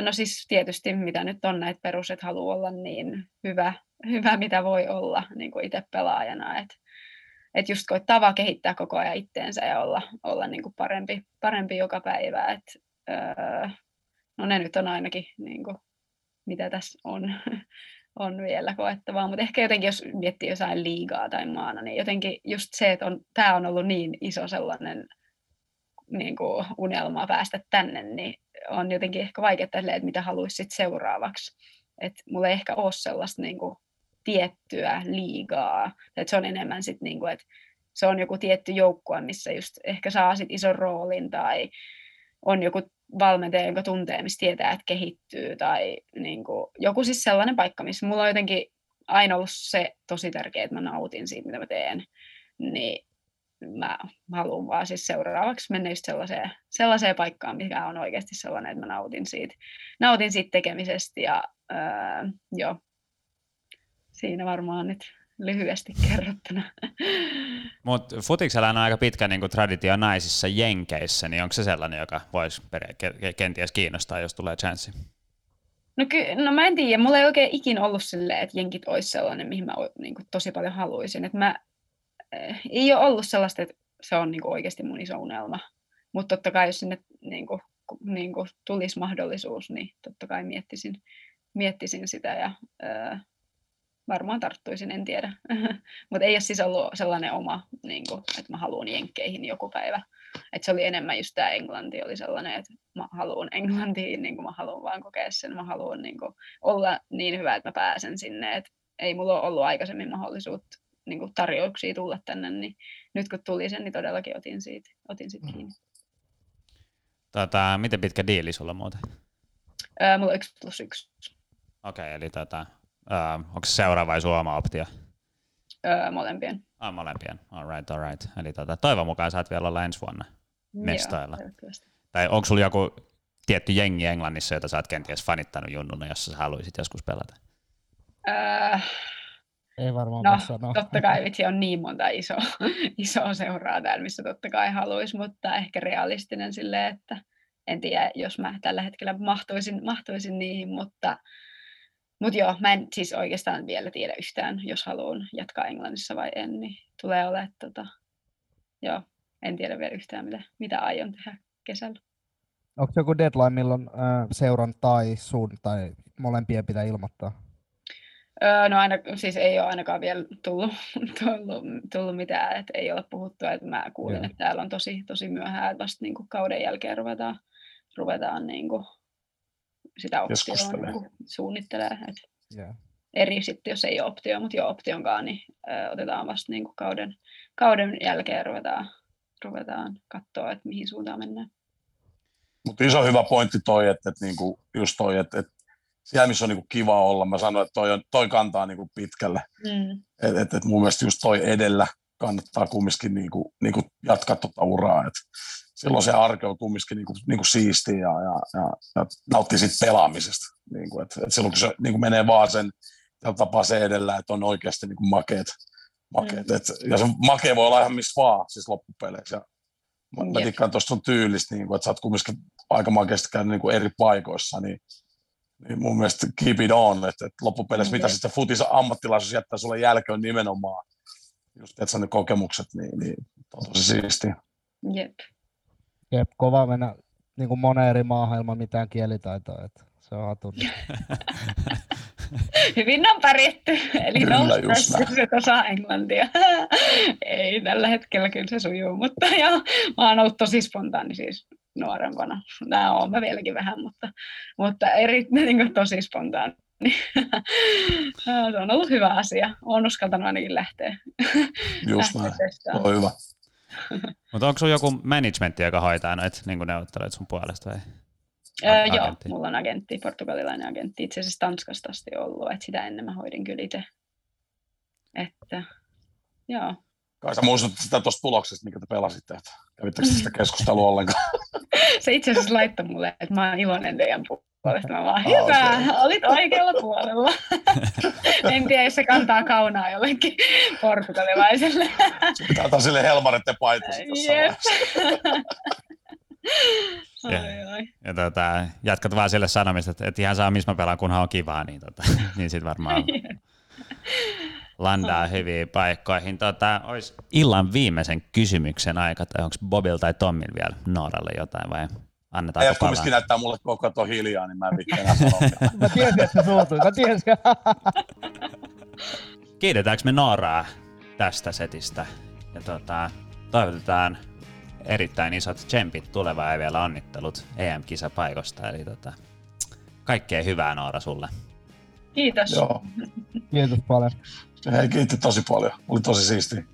no siis tietysti mitä nyt on näitä perus, että haluaa olla niin hyvä, hyvä mitä voi olla niin kuin itse pelaajana, että et just koittaa vaan kehittää koko ajan itteensä ja olla, olla niin kuin parempi, parempi joka päivä, että öö, no ne nyt on ainakin niin kuin, mitä tässä on, on vielä koettavaa, mutta ehkä jotenkin jos miettii jossain liigaa tai maana, niin jotenkin just se, että on, tämä on ollut niin iso sellainen niin kuin unelma päästä tänne, niin on jotenkin ehkä vaikea että mitä haluaisit seuraavaksi. Että mulla ei ehkä ole sellaista niin kuin, tiettyä liigaa. Että se on enemmän sit, niin kuin, että se on joku tietty joukkue, missä just ehkä saa sit ison roolin tai on joku valmentaja, jonka tuntee, missä tietää, että kehittyy tai niin kuin, joku siis sellainen paikka, missä mulla on jotenkin aina ollut se tosi tärkeää, että mä nautin siitä, mitä mä teen. Niin mä haluan vaan siis seuraavaksi mennä just sellaiseen, sellaiseen paikkaan, mikä on oikeasti sellainen, että mä nautin siitä, nautin siitä tekemisestä ja öö, joo, siinä varmaan nyt lyhyesti kerrottuna. Mutta futiksella on aika pitkä niin traditio naisissa jenkeissä, niin onko se sellainen, joka voisi kenties kiinnostaa, jos tulee chanssi? No, ky- no mä en tiedä, mulla ei oikein ikin ollut silleen, että jenkit olisi sellainen, mihin mä niin kuin, tosi paljon haluaisin. Et mä, äh, ei ole ollut sellaista, että se on niin kuin, oikeasti mun iso unelma. Mutta totta kai jos sinne niin kuin, niin kuin, tulisi mahdollisuus, niin totta kai miettisin, miettisin sitä ja äh, varmaan tarttuisin, en tiedä. Mutta ei ole siis ollut sellainen oma, niin kuin, että mä haluan jenkkeihin joku päivä. Et se oli enemmän just tämä englanti oli sellainen, että mä haluan englantiin, niin kuin mä haluan vaan kokea sen. Mä haluan niin kuin, olla niin hyvä, että mä pääsen sinne. Et ei mulla ole ollut aikaisemmin mahdollisuutta niin kuin tarjouksia tulla tänne, niin nyt kun tuli sen, niin todellakin otin siitä, otin siitä kiinni. Tota, miten pitkä diili sulla muuten? Öö, mulla on yksi plus yksi. Okei, okay, eli tota, Uh, onko se seuraava vai suoma optio? Öö, molempien. Ah, molempien. All right, all right. Eli tota, toivon mukaan saat vielä olla ensi vuonna mestoilla. tai onko sulla joku tietty jengi Englannissa, jota sä oot kenties fanittanut junnuna, jos sä haluaisit joskus pelata? Öö, ei varmaan no, sanoa. totta kai vitsi on niin monta iso, isoa seuraa täällä, missä totta kai haluaisi, mutta ehkä realistinen silleen, että en tiedä, jos mä tällä hetkellä mahtuisin, mahtuisin niihin, mutta mutta joo, mä en siis oikeastaan vielä tiedä yhtään, jos haluan jatkaa Englannissa vai en, niin tulee olemaan, tota, joo, en tiedä vielä yhtään, mitä, mitä aion tehdä kesällä. Onko joku deadline, milloin äh, seuran tai sun tai molempien pitää ilmoittaa? Öö, no aina, siis ei ole ainakaan vielä tullut, tullut, tullut mitään, että ei ole puhuttu, että mä kuulin, että täällä on tosi, tosi myöhään, että vasta niin kuin kauden jälkeen ruvetaan, ruvetaan niin kuin sitä optioa niin suunnittelee. Et yeah. Eri sitten, jos ei ole optio, mutta jo optionkaan, niin ö, otetaan vasta niin kuin kauden, kauden jälkeen ruvetaan, ruvetaan katsoa, että mihin suuntaan mennään. Mutta iso hyvä pointti toi, että, että niinku just toi, että, että siellä missä on niinku kiva olla, mä sanoin, että toi, on, toi kantaa niinku pitkälle. Mm. Että et, et mun mielestä just toi edellä kannattaa kumminkin niinku, niinku jatkaa tuota uraa. Et silloin se arke on kumminkin niin kuin, niin kuin siistiä ja, ja, ja, ja nauttii siitä pelaamisesta. Niin kuin, että, että silloin kun se niin kuin menee vaan sen tapaa se edellä, että on oikeasti niin kuin makeet. makeet. Mm. Et, ja se make voi olla ihan missä vaan, siis loppupeleissä. Ja mä, mä tikkaan tuosta sun tyylistä, niin kuin, että sä oot kumminkin aika makeasti käynyt niin kuin eri paikoissa, niin, niin mun mielestä keep it on, että, että loppupeleissä mm. mitä sitten futissa ammattilaisuus jättää sulle jälkeen nimenomaan just että ne kokemukset, niin, niin on tosi siistiä. Jep. Jep, kova mennä niin kuin moneen eri maahan ilman mitään kielitaitoa. Että se on hatun. Hyvin on pärjätty. Eli se osaa englantia. Ei tällä hetkellä kyllä se sujuu, mutta joo, mä oon ollut tosi spontaani siis nuorempana. Nämä on mä vieläkin vähän, mutta, mutta eri, niin kuin tosi spontaani. se on ollut hyvä asia. Olen uskaltanut ainakin lähteä. Just näin. On hyvä. Mutta onko sinulla joku managementti, joka hoitaa noita niin neuvotteluita sun puolesta vai? Öö, joo, mulla on agentti, portugalilainen agentti, itse asiassa Tanskasta asti ollut, että sitä ennen mä hoidin kyllä itse. Että, joo. Kai sä muistutit sitä tuosta tuloksesta, mikä te pelasitte, että kävittekö sitä keskustelua ollenkaan? se itse asiassa laittoi mulle, että mä oon iloinen teidän puolesta. Mä vaan, hyvä, okay. olit oikealla puolella. en tiedä, jos se kantaa kaunaa jollekin portugalilaiselle. Pitää ottaa sille helmaritten paitus Yep. Ja, ja tota, jatkat vaan sille sanomista, että, että ihan saa missä mä pelaan, kunhan on kivaa, niin, tota, niin sitten varmaan landaa hyviin paikkoihin. Tota, olisi illan viimeisen kysymyksen aika, tai onko Bobil tai Tommil vielä Nooralle jotain vai annetaan Ei, kumminkin näyttää mulle koko ajan hiljaa, niin mä en vittu mä tiesin, että se suutui. Mä tiesin. Kiitetäänkö me Nooraa tästä setistä? Ja tota, toivotetaan erittäin isot tsempit tulevaa ja vielä onnittelut EM-kisapaikosta. Eli tota, kaikkea hyvää Noora sulle. Kiitos. Joo. Kiitos paljon. Hei, kiitti tosi paljon. Oli tosi siistiä.